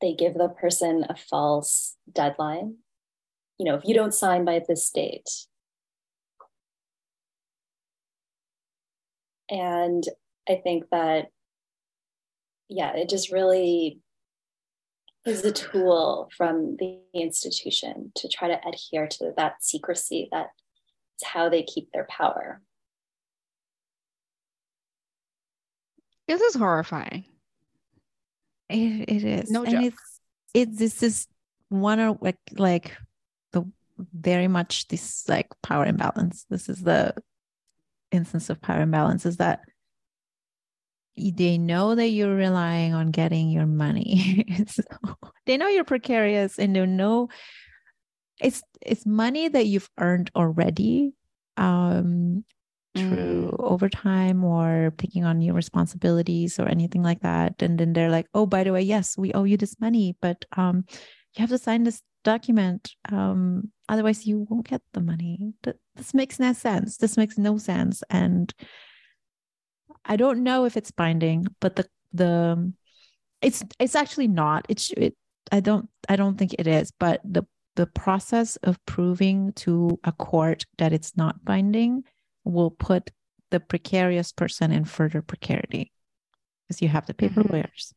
they give the person a false deadline. You know, if you don't sign by this date. And I think that, yeah, it just really is a tool from the institution to try to adhere to that secrecy that is how they keep their power. This is horrifying. It, it is. No and joke. it's it this is one of like like the very much this like power imbalance. This is the instance of power imbalance is that they know that you're relying on getting your money. so they know you're precarious and they know it's it's money that you've earned already um through mm. overtime or taking on new responsibilities or anything like that and then they're like oh by the way yes we owe you this money but um you have to sign this document um otherwise you won't get the money this makes no sense this makes no sense and i don't know if it's binding but the the it's it's actually not it's it i don't i don't think it is but the the process of proving to a court that it's not binding will put the precarious person in further precarity because you have to pay for mm-hmm. lawyers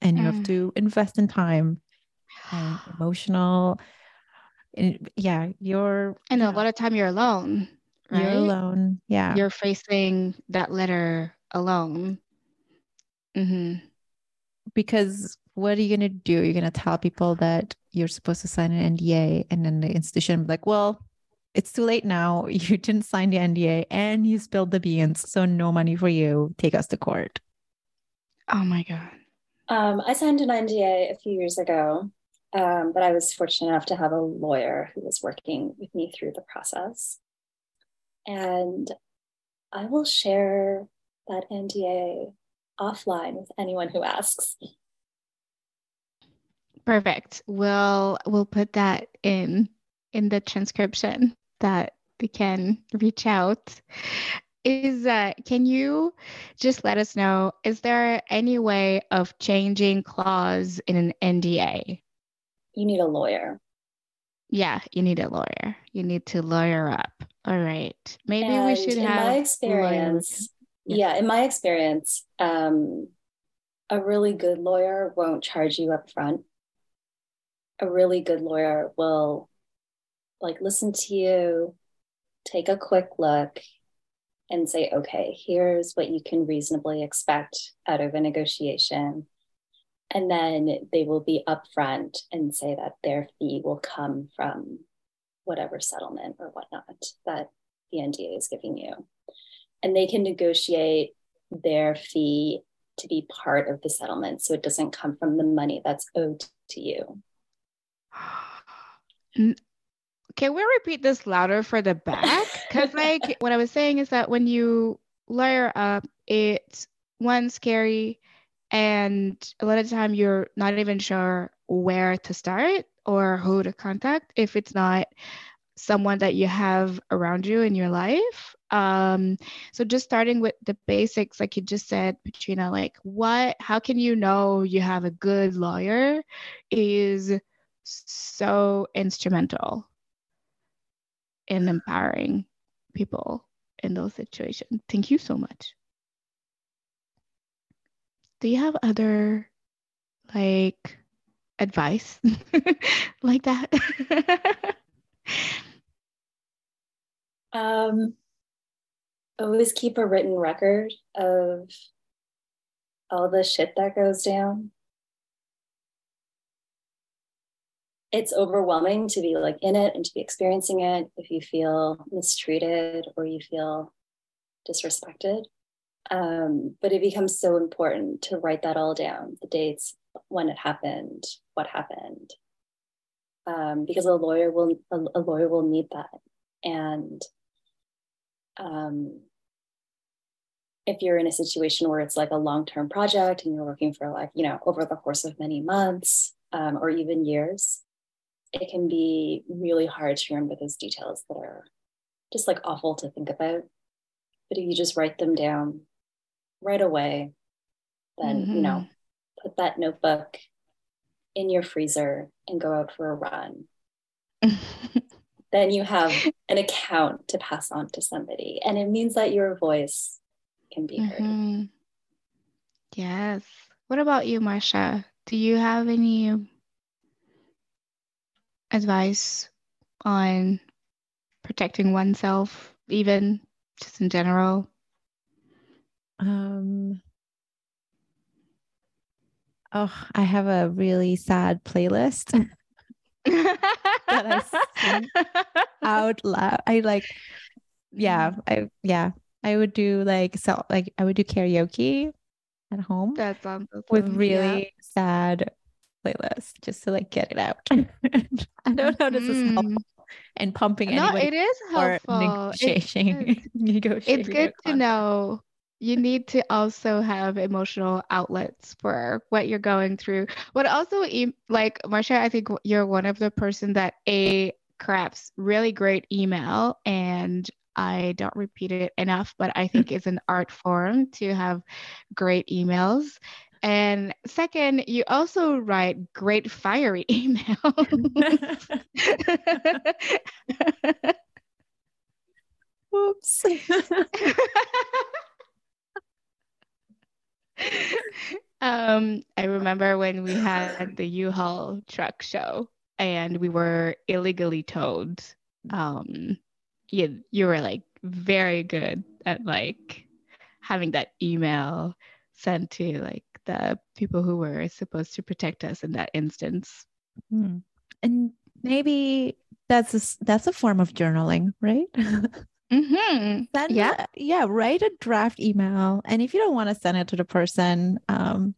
and you mm. have to invest in time and emotional and yeah you're and a lot of time you're alone right? you're alone yeah you're facing that letter alone mm-hmm. because what are you going to do? You're going to tell people that you're supposed to sign an NDA, and then the institution be like, well, it's too late now. You didn't sign the NDA and you spilled the beans. So no money for you. Take us to court. Oh my God. Um, I signed an NDA a few years ago, um, but I was fortunate enough to have a lawyer who was working with me through the process. And I will share that NDA offline with anyone who asks. Perfect. We'll we'll put that in in the transcription that they can reach out. Is uh, can you just let us know? Is there any way of changing clause in an NDA? You need a lawyer. Yeah, you need a lawyer. You need to lawyer up. All right. Maybe and we should in have. my experience, yeah. yeah, in my experience, um, a really good lawyer won't charge you up front. A really good lawyer will like listen to you, take a quick look, and say, okay, here's what you can reasonably expect out of a negotiation. And then they will be upfront and say that their fee will come from whatever settlement or whatnot that the NDA is giving you. And they can negotiate their fee to be part of the settlement so it doesn't come from the money that's owed to you. Can we repeat this louder for the back? Because, like, what I was saying is that when you layer up, it's one scary, and a lot of the time you're not even sure where to start or who to contact if it's not someone that you have around you in your life. Um, so just starting with the basics, like you just said, Petrina, like what, how can you know you have a good lawyer is so instrumental in empowering people in those situations. Thank you so much. Do you have other like advice like that? um always keep a written record of all the shit that goes down it's overwhelming to be like in it and to be experiencing it if you feel mistreated or you feel disrespected um, but it becomes so important to write that all down the dates when it happened what happened um, because a lawyer will a, a, lawyer will need that and um, if you're in a situation where it's like a long-term project and you're working for like you know over the course of many months um, or even years it can be really hard to remember those details that are just like awful to think about. But if you just write them down right away, then, mm-hmm. you know, mm-hmm. Put that notebook in your freezer and go out for a run. then you have an account to pass on to somebody. And it means that your voice can be heard. Mm-hmm. Yes. What about you, Marsya? Do you have any advice on protecting oneself, even just in general? Um, oh, I have a really sad playlist that I sing out loud. I like, yeah, mm. I yeah, I would do like so like I would do karaoke at home. That sounds awesome. with really yeah. sad playlist just to like get it out. I don't know this is helpful and pumping no, it is helpful. Negotiating, it's, negotiating it's good to know you need to also have emotional outlets for what you're going through. But also, like Marsya, I think you're one of the person that a crafts really great email, and I don't repeat it enough, but I think it's an art form to have great emails. And second, you also write great fiery emails. Oops. um, I remember when we had the U-Haul truck show and we were illegally towed. Um, you you were like very good at like having that email sent to like the people who were supposed to protect us in that instance. Hmm. And maybe that's a, that's a form of journaling, right? Mm-hmm. Send yeah, a, yeah. Write a draft email, and if you don't want to send it to the person, um,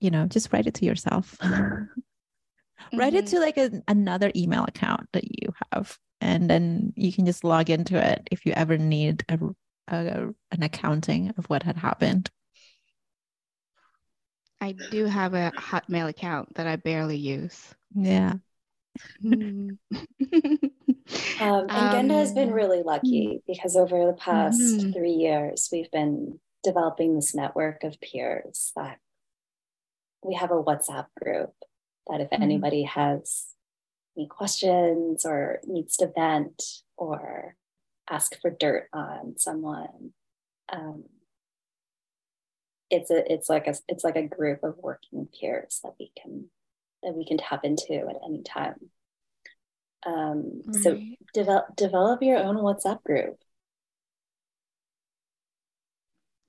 you know, just write it to yourself. mm-hmm. Write it mm-hmm. to like a, another email account that you have, and then you can just log into it if you ever need a, a an accounting of what had happened. I do have a Hotmail account that I barely use. Yeah. Um, and Gendai has been um, really lucky because over the past mm-hmm. three years, we've been developing this network of peers that we have a WhatsApp group that if mm-hmm. anybody has any questions or needs to vent or ask for dirt on someone, um, it's a it's like a it's like a group of working peers that we can that we can tap into at any time. Um, right. So develop develop your own WhatsApp group.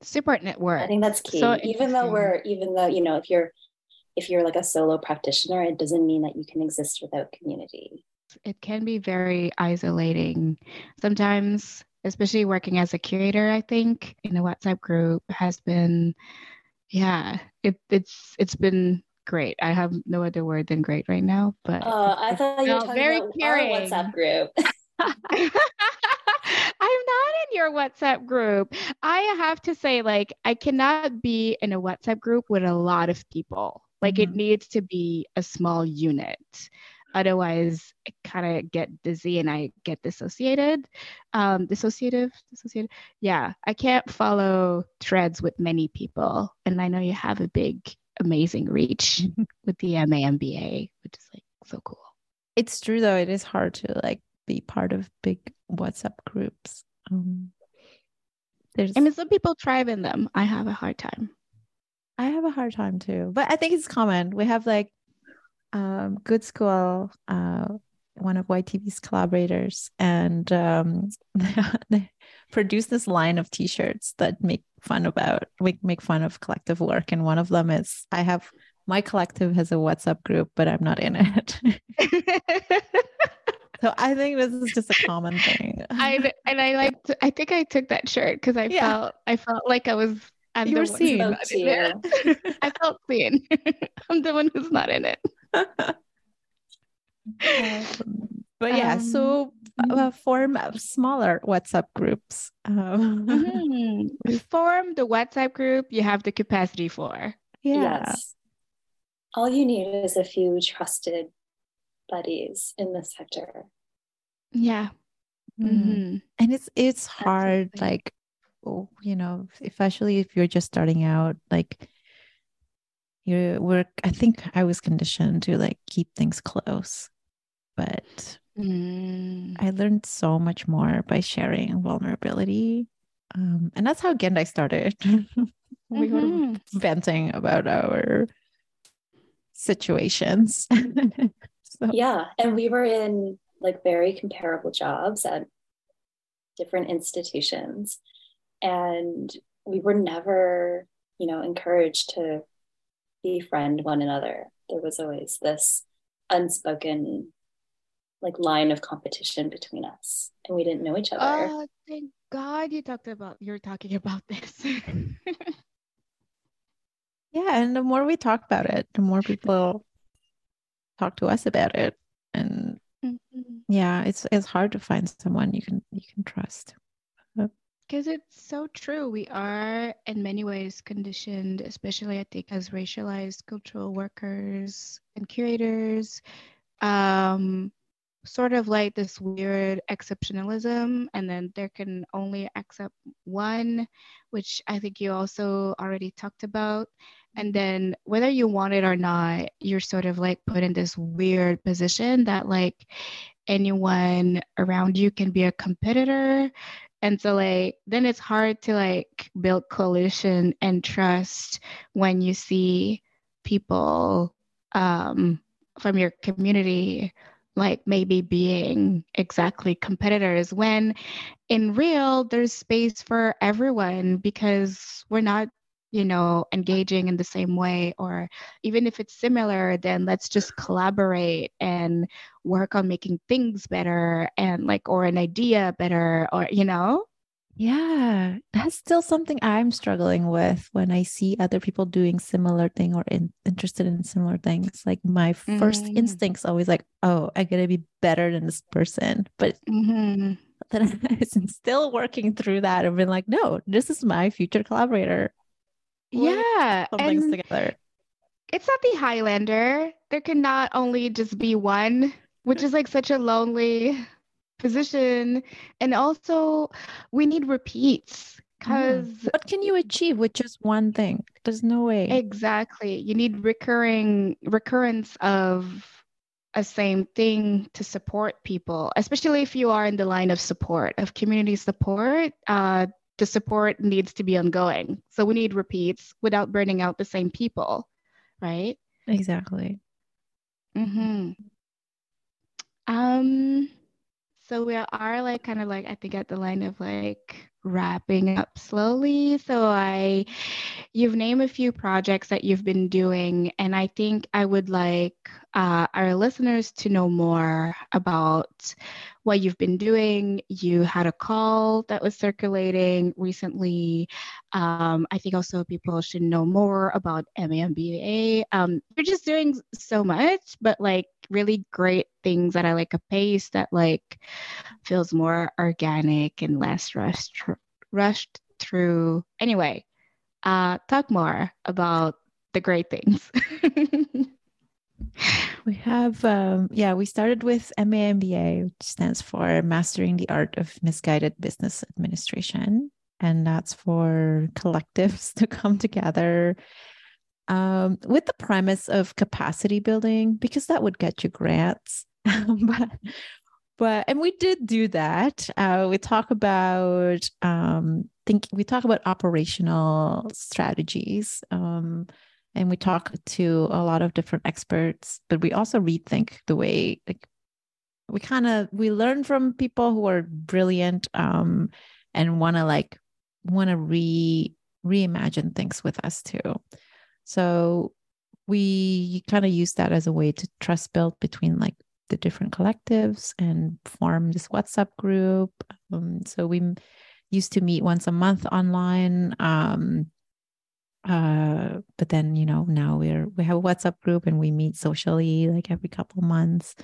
Support network. I think that's key. So even though we're even though you know if you're if you're like a solo practitioner, it doesn't mean that you can exist without community. It can be very isolating. Sometimes especially working as a curator, I think in a WhatsApp group has been, yeah, it, it's it's been great. I have no other word than great right now, but uh, I thought you were talking very about caring. our WhatsApp group. I'm not in your WhatsApp group. I have to say, like, I cannot be in a WhatsApp group with a lot of people. Like, mm-hmm. it needs to be a small unit otherwise I kind of get dizzy and I get dissociated. Um, dissociative, dissociated. Yeah, I can't follow threads with many people, and I know you have a big, amazing reach with the MAMBA, which is like so cool. It's true though; it is hard to like be part of big WhatsApp groups. Um, there's, I mean, some people thrive in them. I have a hard time. I have a hard time too, but I think it's common. We have like um, Good School, uh, one of YTB's collaborators, and um, they produced this line of T-shirts that make fun about make make fun of collective work, and one of them is I have my collective has a WhatsApp group, but I'm not in it. so I think this is just a common thing. I and I like I think I took that shirt because I yeah. felt I felt like I was I'm you were seen. I felt seen. I'm the one who's not in it. Um, but yeah, um, so uh, form smaller WhatsApp groups. Um, mm-hmm. Form the WhatsApp group you have the capacity for. Yeah. Yes. All you need is a few trusted buddies in the sector. Yeah. Mm-hmm. And it's it's hard, Absolutely. like oh, you know, especially if you're just starting out, like you work i think i was conditioned to like keep things close but mm. i learned so much more by sharing vulnerability um, and that's how gendai started we mm-hmm. were venting about our situations so. yeah and we were in like very comparable jobs at different institutions and we were never you know encouraged to befriend one another. There was always this unspoken like line of competition between us and we didn't know each other. Oh, thank God you talked about you're talking about this. yeah, and the more we talk about it, the more people talk to us about it. And mm-hmm. yeah, it's it's hard to find someone you can you can trust. Because it's so true. We are, in many ways, conditioned, especially I think as racialized cultural workers and curators, um, sort of like this weird exceptionalism, and then there can only accept one, which I think you also already talked about. And then, whether you want it or not, you're sort of like put in this weird position that, like, anyone around you can be a competitor and so like then it's hard to like build coalition and trust when you see people um, from your community like maybe being exactly competitors when in real there's space for everyone because we're not you know, engaging in the same way. Or even if it's similar, then let's just collaborate and work on making things better and like, or an idea better, or, you know? Yeah, that's still something I'm struggling with when I see other people doing similar thing or in, interested in similar things. Like my 1st mm-hmm. instinct's always like, oh, I gotta be better than this person. But mm-hmm. then I'm still working through that and been like, no, this is my future collaborator. Yeah, some things together. It's not the Highlander. There can not only just be one, which is like such a lonely position. And also we need repeats because mm. what can you achieve with just one thing? There's no way. Exactly. You need recurring recurrence of a same thing to support people especially if you are in the line of support of community support uh, the support needs to be ongoing. So we need repeats without burning out the same people right? Exactly. Mm-hmm. um so we are like kind of like I think at the line of like wrapping up slowly. So I you've named a few projects that you've been doing and I think I would like uh, our listeners to know more about what you've been doing. You had a call that was circulating recently. Um, I think also people should know more about MAMBA. Um, you're just doing so much, but like really great things at like a pace that like feels more organic and less rushed rushed through. Anyway, uh, talk more about the great things. we have um, yeah we started with MAMBA which stands for mastering the art of misguided business administration and that's for collectives to come together um, with the premise of capacity building because that would get you grants. But but and we did do that. Uh, we talk about um, think we talk about operational strategies um, and we talk to a lot of different experts but we also rethink the way like we kind of we learn from people who are brilliant um, and want to like want to re reimagine things with us too so we kind of use that as a way to trust build between like the different collectives and form this WhatsApp group. Um, so we used to meet once a month online. Um, uh, but then you know now we're we have a WhatsApp group and we meet socially like every couple months.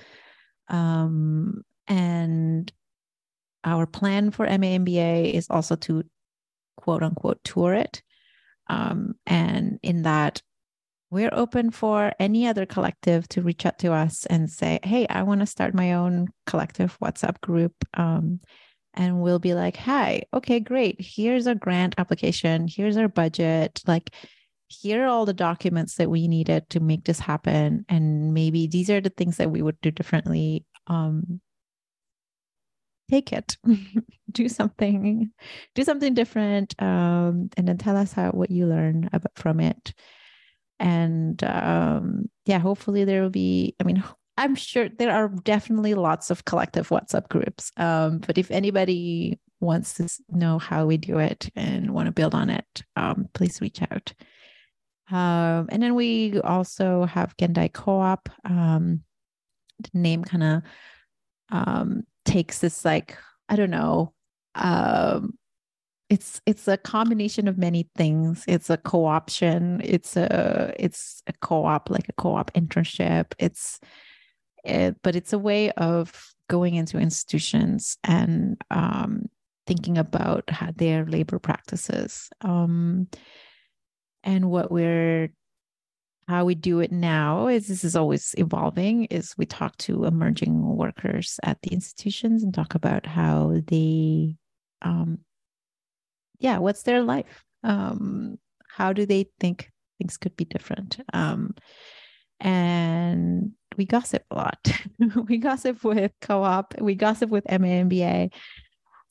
Um, and our plan for MAMBA is also to quote unquote tour it. Um, and in that, we're open for any other collective to reach out to us and say, Hey, I want to start my own collective WhatsApp group. Um, and we'll be like, Hi, okay, great. Here's our grant application. Here's our budget. Like, here are all the documents that we needed to make this happen. And maybe these are the things that we would do differently. Um, take it do something do something different um, and then tell us how what you learn about, from it. And um, yeah hopefully there will be i mean i'm sure there are definitely lots of collective whatsapp groups um, but if anybody wants to know how we do it and want to build on it um, please reach out. Um, and then we also have gendai co-op um, the name kind of um, takes this like I don't know. Um, it's it's a combination of many things. It's a co-option. It's a it's a co-op like a co-op internship. It's it, but it's a way of going into institutions and um, thinking about their labor practices. Um, and what we're how we do it now is this is always evolving is we talk to emerging workers at the institutions and talk about how they um yeah what's their life? Um how do they think things could be different? Um and we gossip a lot. We gossip with co-op we gossip with MAMBA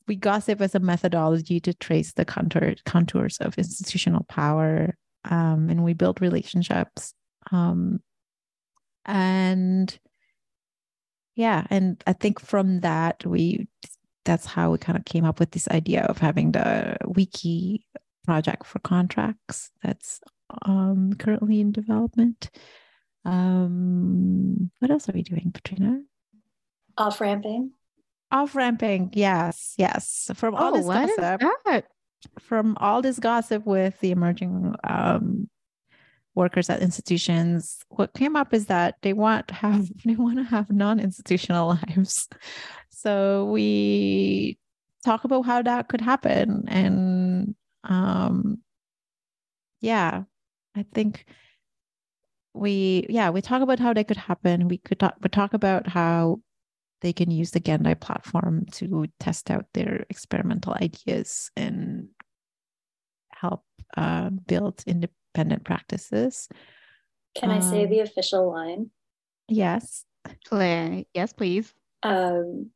we gossip as a methodology to trace the contour, contours of institutional power um, and we build relationships. Um, and yeah, and I think from that we that's how we kind of came up with this idea of having the wiki project for contracts that's um, currently in development. Um, what else are we doing, Petrina? Off ramping. Off ramping, yes, yes. From all oh, this gossip, from all this gossip with the emerging um, workers at institutions, what came up is that they want to have they want to have non-institutional lives. So we talk about how that could happen, and um, yeah, I think we yeah we talk about how they could happen. We could talk, we talk about how they can use the Gendai platform to test out their experimental ideas and help uh, build independent practices. Can um, I say um, the official line? Yes. Yes, please. Um,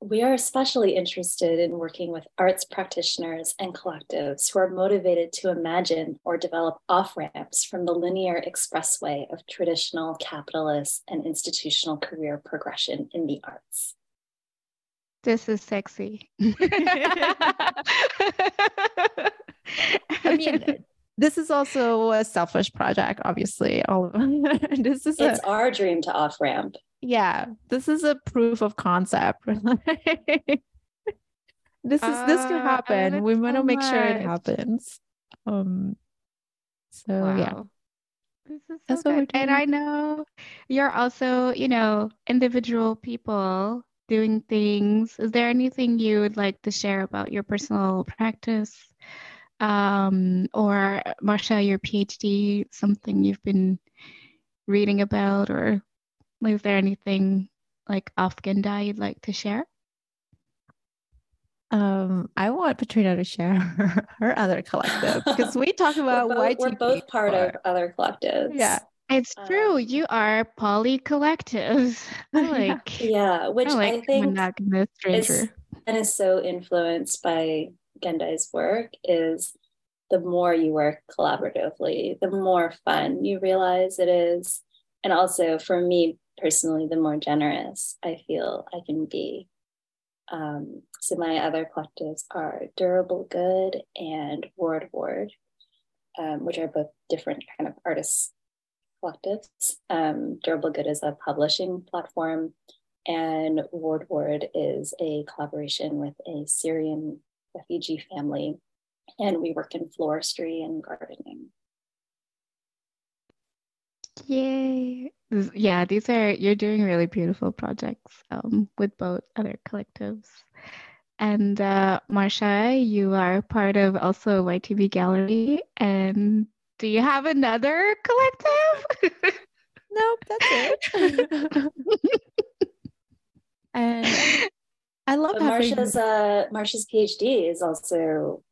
we are especially interested in working with arts practitioners and collectives who are motivated to imagine or develop off ramps from the linear expressway of traditional capitalist and institutional career progression in the arts. This is sexy. I mean, this is also a selfish project, obviously. All of this is it's a, our dream to off ramp. Yeah, this is a proof of concept. this is uh, this can happen. We want to so make sure it happens. Um. So wow. yeah. This is so That's good. what we're doing. And I know you're also, you know, individual people doing things. Is there anything you would like to share about your personal practice? um, or Marsya, your PhD, something you've been reading about, or is there anything like off Gendai you'd like to share? Um, I want Petrina to share her, her other collective because we talk about we're both, we're both part of other collectives. Yeah. It's um, true. You are poly collectives. like yeah, which I, like I think is, and is so influenced by Gendai's work is the more you work collaboratively, the more fun you realize it is. And also for me personally, the more generous I feel I can be. Um, so my other collectives are Durable Good and Ward Ward, um, which are both different kind of artists collectives. Um, Durable Good is a publishing platform, and Ward Ward is a collaboration with a Syrian refugee family, and we work in floristry and gardening. Yay! Yeah, these are you're doing really beautiful projects um, with both other collectives. And uh, Marsya, you are part of also YTB Gallery. And do you have another collective? nope, that's it. and I love but Marsya's uh Marsya's PhD is also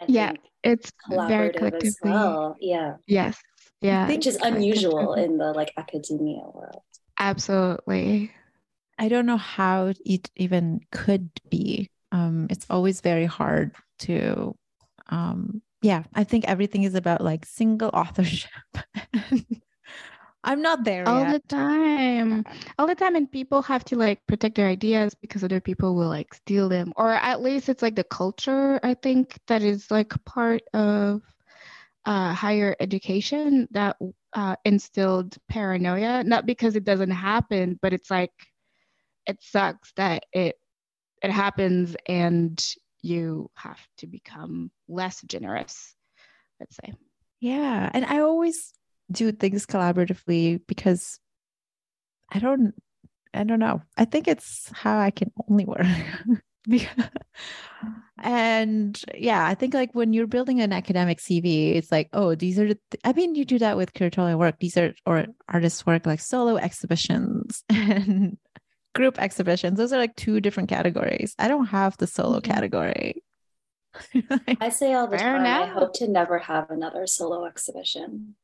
I yeah, it's collaborative as well. Yeah. Yes. Yeah. Which is unusual in the like academia world. Absolutely. I don't know how it even could be. Um, it's always very hard to um yeah, I think everything is about like single authorship. I'm not there all yet. the time. All the time. And people have to like protect their ideas because other people will like steal them. Or at least it's like the culture, I think, that is like part of uh, higher education that uh, instilled paranoia. Not because it doesn't happen, but it's like it sucks that it it happens and you have to become less generous, let's say. Yeah. And I always do things collaboratively because I don't I don't know. I think it's how I can only work. and yeah, I think like when you're building an academic CV, it's like, oh, these are the th- I mean, you do that with curatorial work. These are or artists work like solo exhibitions and group exhibitions. Those are like two different categories. I don't have the solo mm-hmm. category. I say all the Fair time, enough. I hope to never have another solo exhibition.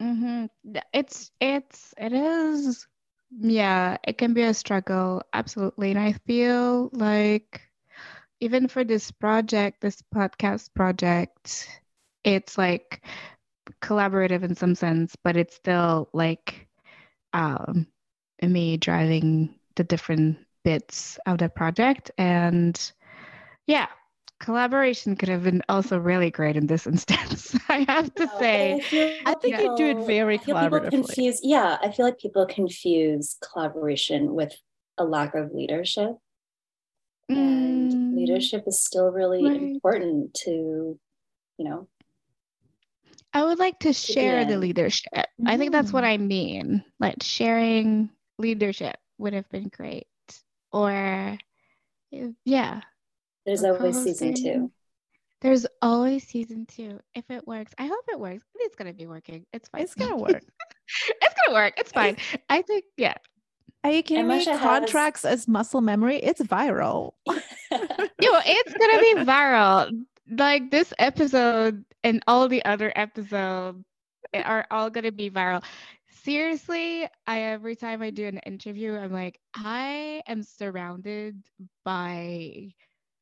Mm-hmm. It's it's it is yeah, it can be a struggle, absolutely. And I feel like even for this project, this podcast project, it's like collaborative in some sense, but it's still like um me driving the different bits of the project. And yeah, collaboration could have been also really great in this instance. I have to say, I, I think you do it very collaboratively. Confuse, yeah, I feel like people confuse collaboration with a lack of leadership, mm. and leadership is still really right. important to, you know. I would like to, to share the leadership. Mm. I think that's what mm. I mean. Like sharing leadership would have been great, or yeah, there's always season two. There's always season two. If it works, I hope it works. It's gonna be working. It's fine. It's gonna work. it's gonna work. It's fine. I think, yeah. Are you kidding me? Contracts has... as muscle memory. It's viral. Yo, it's gonna be viral. Like this episode and all the other episodes are all gonna be viral seriously, I every time I do an interview, I'm like, I am surrounded by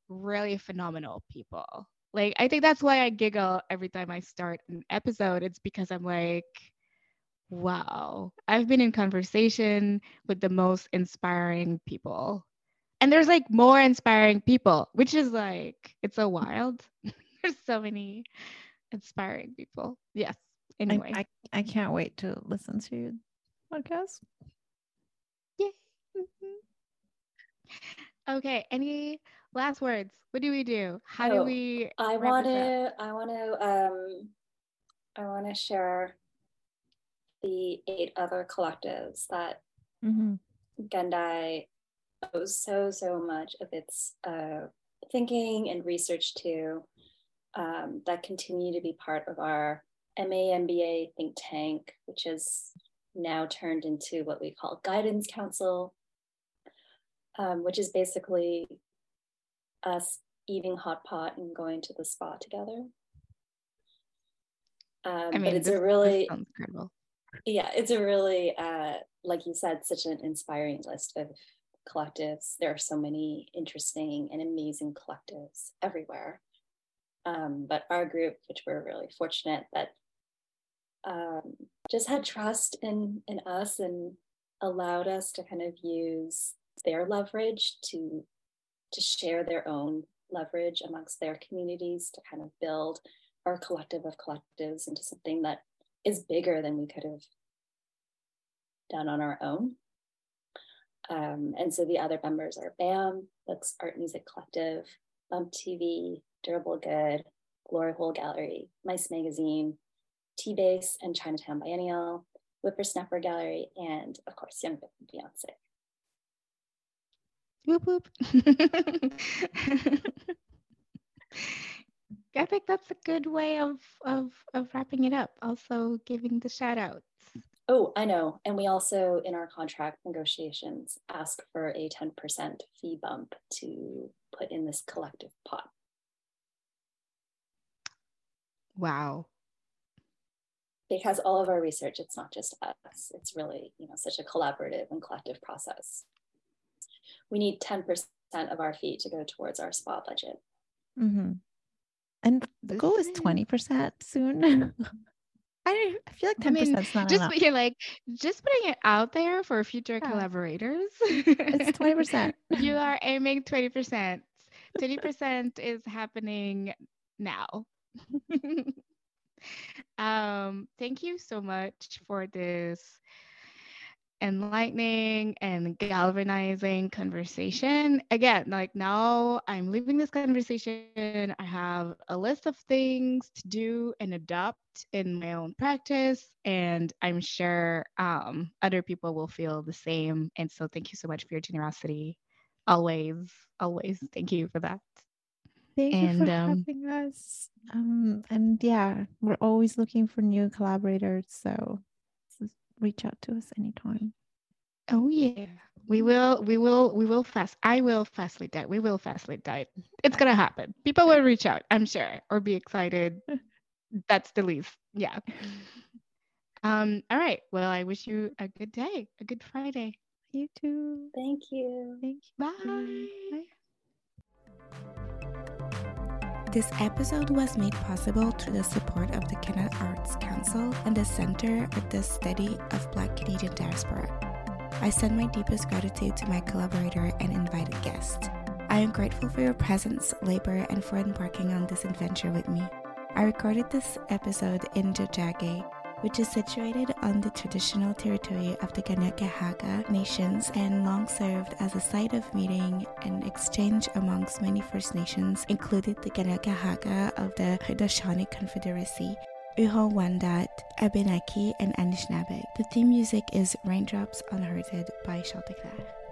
really phenomenal people. Like, I think that's why I giggle every time I start an episode. It's because I'm like, wow, I've been in conversation with the most inspiring people. And there's like more inspiring people, which is like, it's so wild. there's so many inspiring people. Yes. Anyway, I, I, I can't wait to listen to your podcast. Yeah. Okay. Any last words? What do we do? How oh, do we? I want to. I want to. Um, I want to share the eight other collectives that mm-hmm. Gendai owes so so much of its uh, thinking and research to um, that continue to be part of our MAMBA think tank, which is now turned into what we call Guidance Council, um, which is basically us eating hot pot and going to the spa together. Um, I mean, but it's this, a really incredible. Yeah, it's a really, uh, like you said, such an inspiring list of collectives. There are so many interesting and amazing collectives everywhere. Um, but our group, which we're really fortunate that um, just had trust in in us and allowed us to kind of use their leverage to to share their own leverage amongst their communities to kind of build our collective of collectives into something that is bigger than we could have done on our own. Um, and so the other members are BAM, Books Art Music Collective, Bump TV, Durable Good, Glory Hole Gallery, Mice Magazine, Tea Base and Chinatown Biennial, Whippersnapper Gallery, and of course, Young Beyonce. Whoop whoop. I think that's a good way of, of, of wrapping it up. Also giving the shout outs. Oh, I know. And we also, in our contract negotiations, ask for a 10% fee bump to put in this collective pot. Wow because all of our research, it's not just us, it's really, you know, such a collaborative and collective process. We need 10% of our fee to go towards our spa budget. Mm-hmm. And the goal is 20% soon. I, I feel like 10% I mean, is not just enough. you're like just putting it out there for future yeah. collaborators. it's 20%. you are aiming 20%. 20% is happening now. Um, thank you so much for this enlightening and galvanizing conversation. Again, like now I'm leaving this conversation. I have a list of things to do and adopt in my own practice, and I'm sure um, other people will feel the same. And so, thank you so much for your generosity. Always, always, thank you for that. Thank and, you for um, having us. Um, and yeah, we're always looking for new collaborators. So reach out to us anytime. Oh yeah. We will, we will, we will fast. I will fastly die. We will fastly die. It's gonna happen. People will reach out, I'm sure, or be excited. That's the least. Yeah. Um, all right. Well, I wish you a good day, a good Friday. You too. Thank you. Thank you. Bye. Bye. This episode was made possible through the support of the Canada Arts Council and the Center for the Study of Black Canadian Diaspora. I send my deepest gratitude to my collaborator and invited guest. I am grateful for your presence, labor, and for embarking on this adventure with me. I recorded this episode in Tiohtià:ke, which is situated on the traditional territory of the Kanien'kehá:ka Nations and long served as a site of meeting and exchange amongst many First Nations, including the Kanien'kehá:ka of the Haudenosaunee Confederacy, Huron-Wendat, Abenaki, and Anishinaabe. The theme music is Raindrops Unearthed by Chanteclair.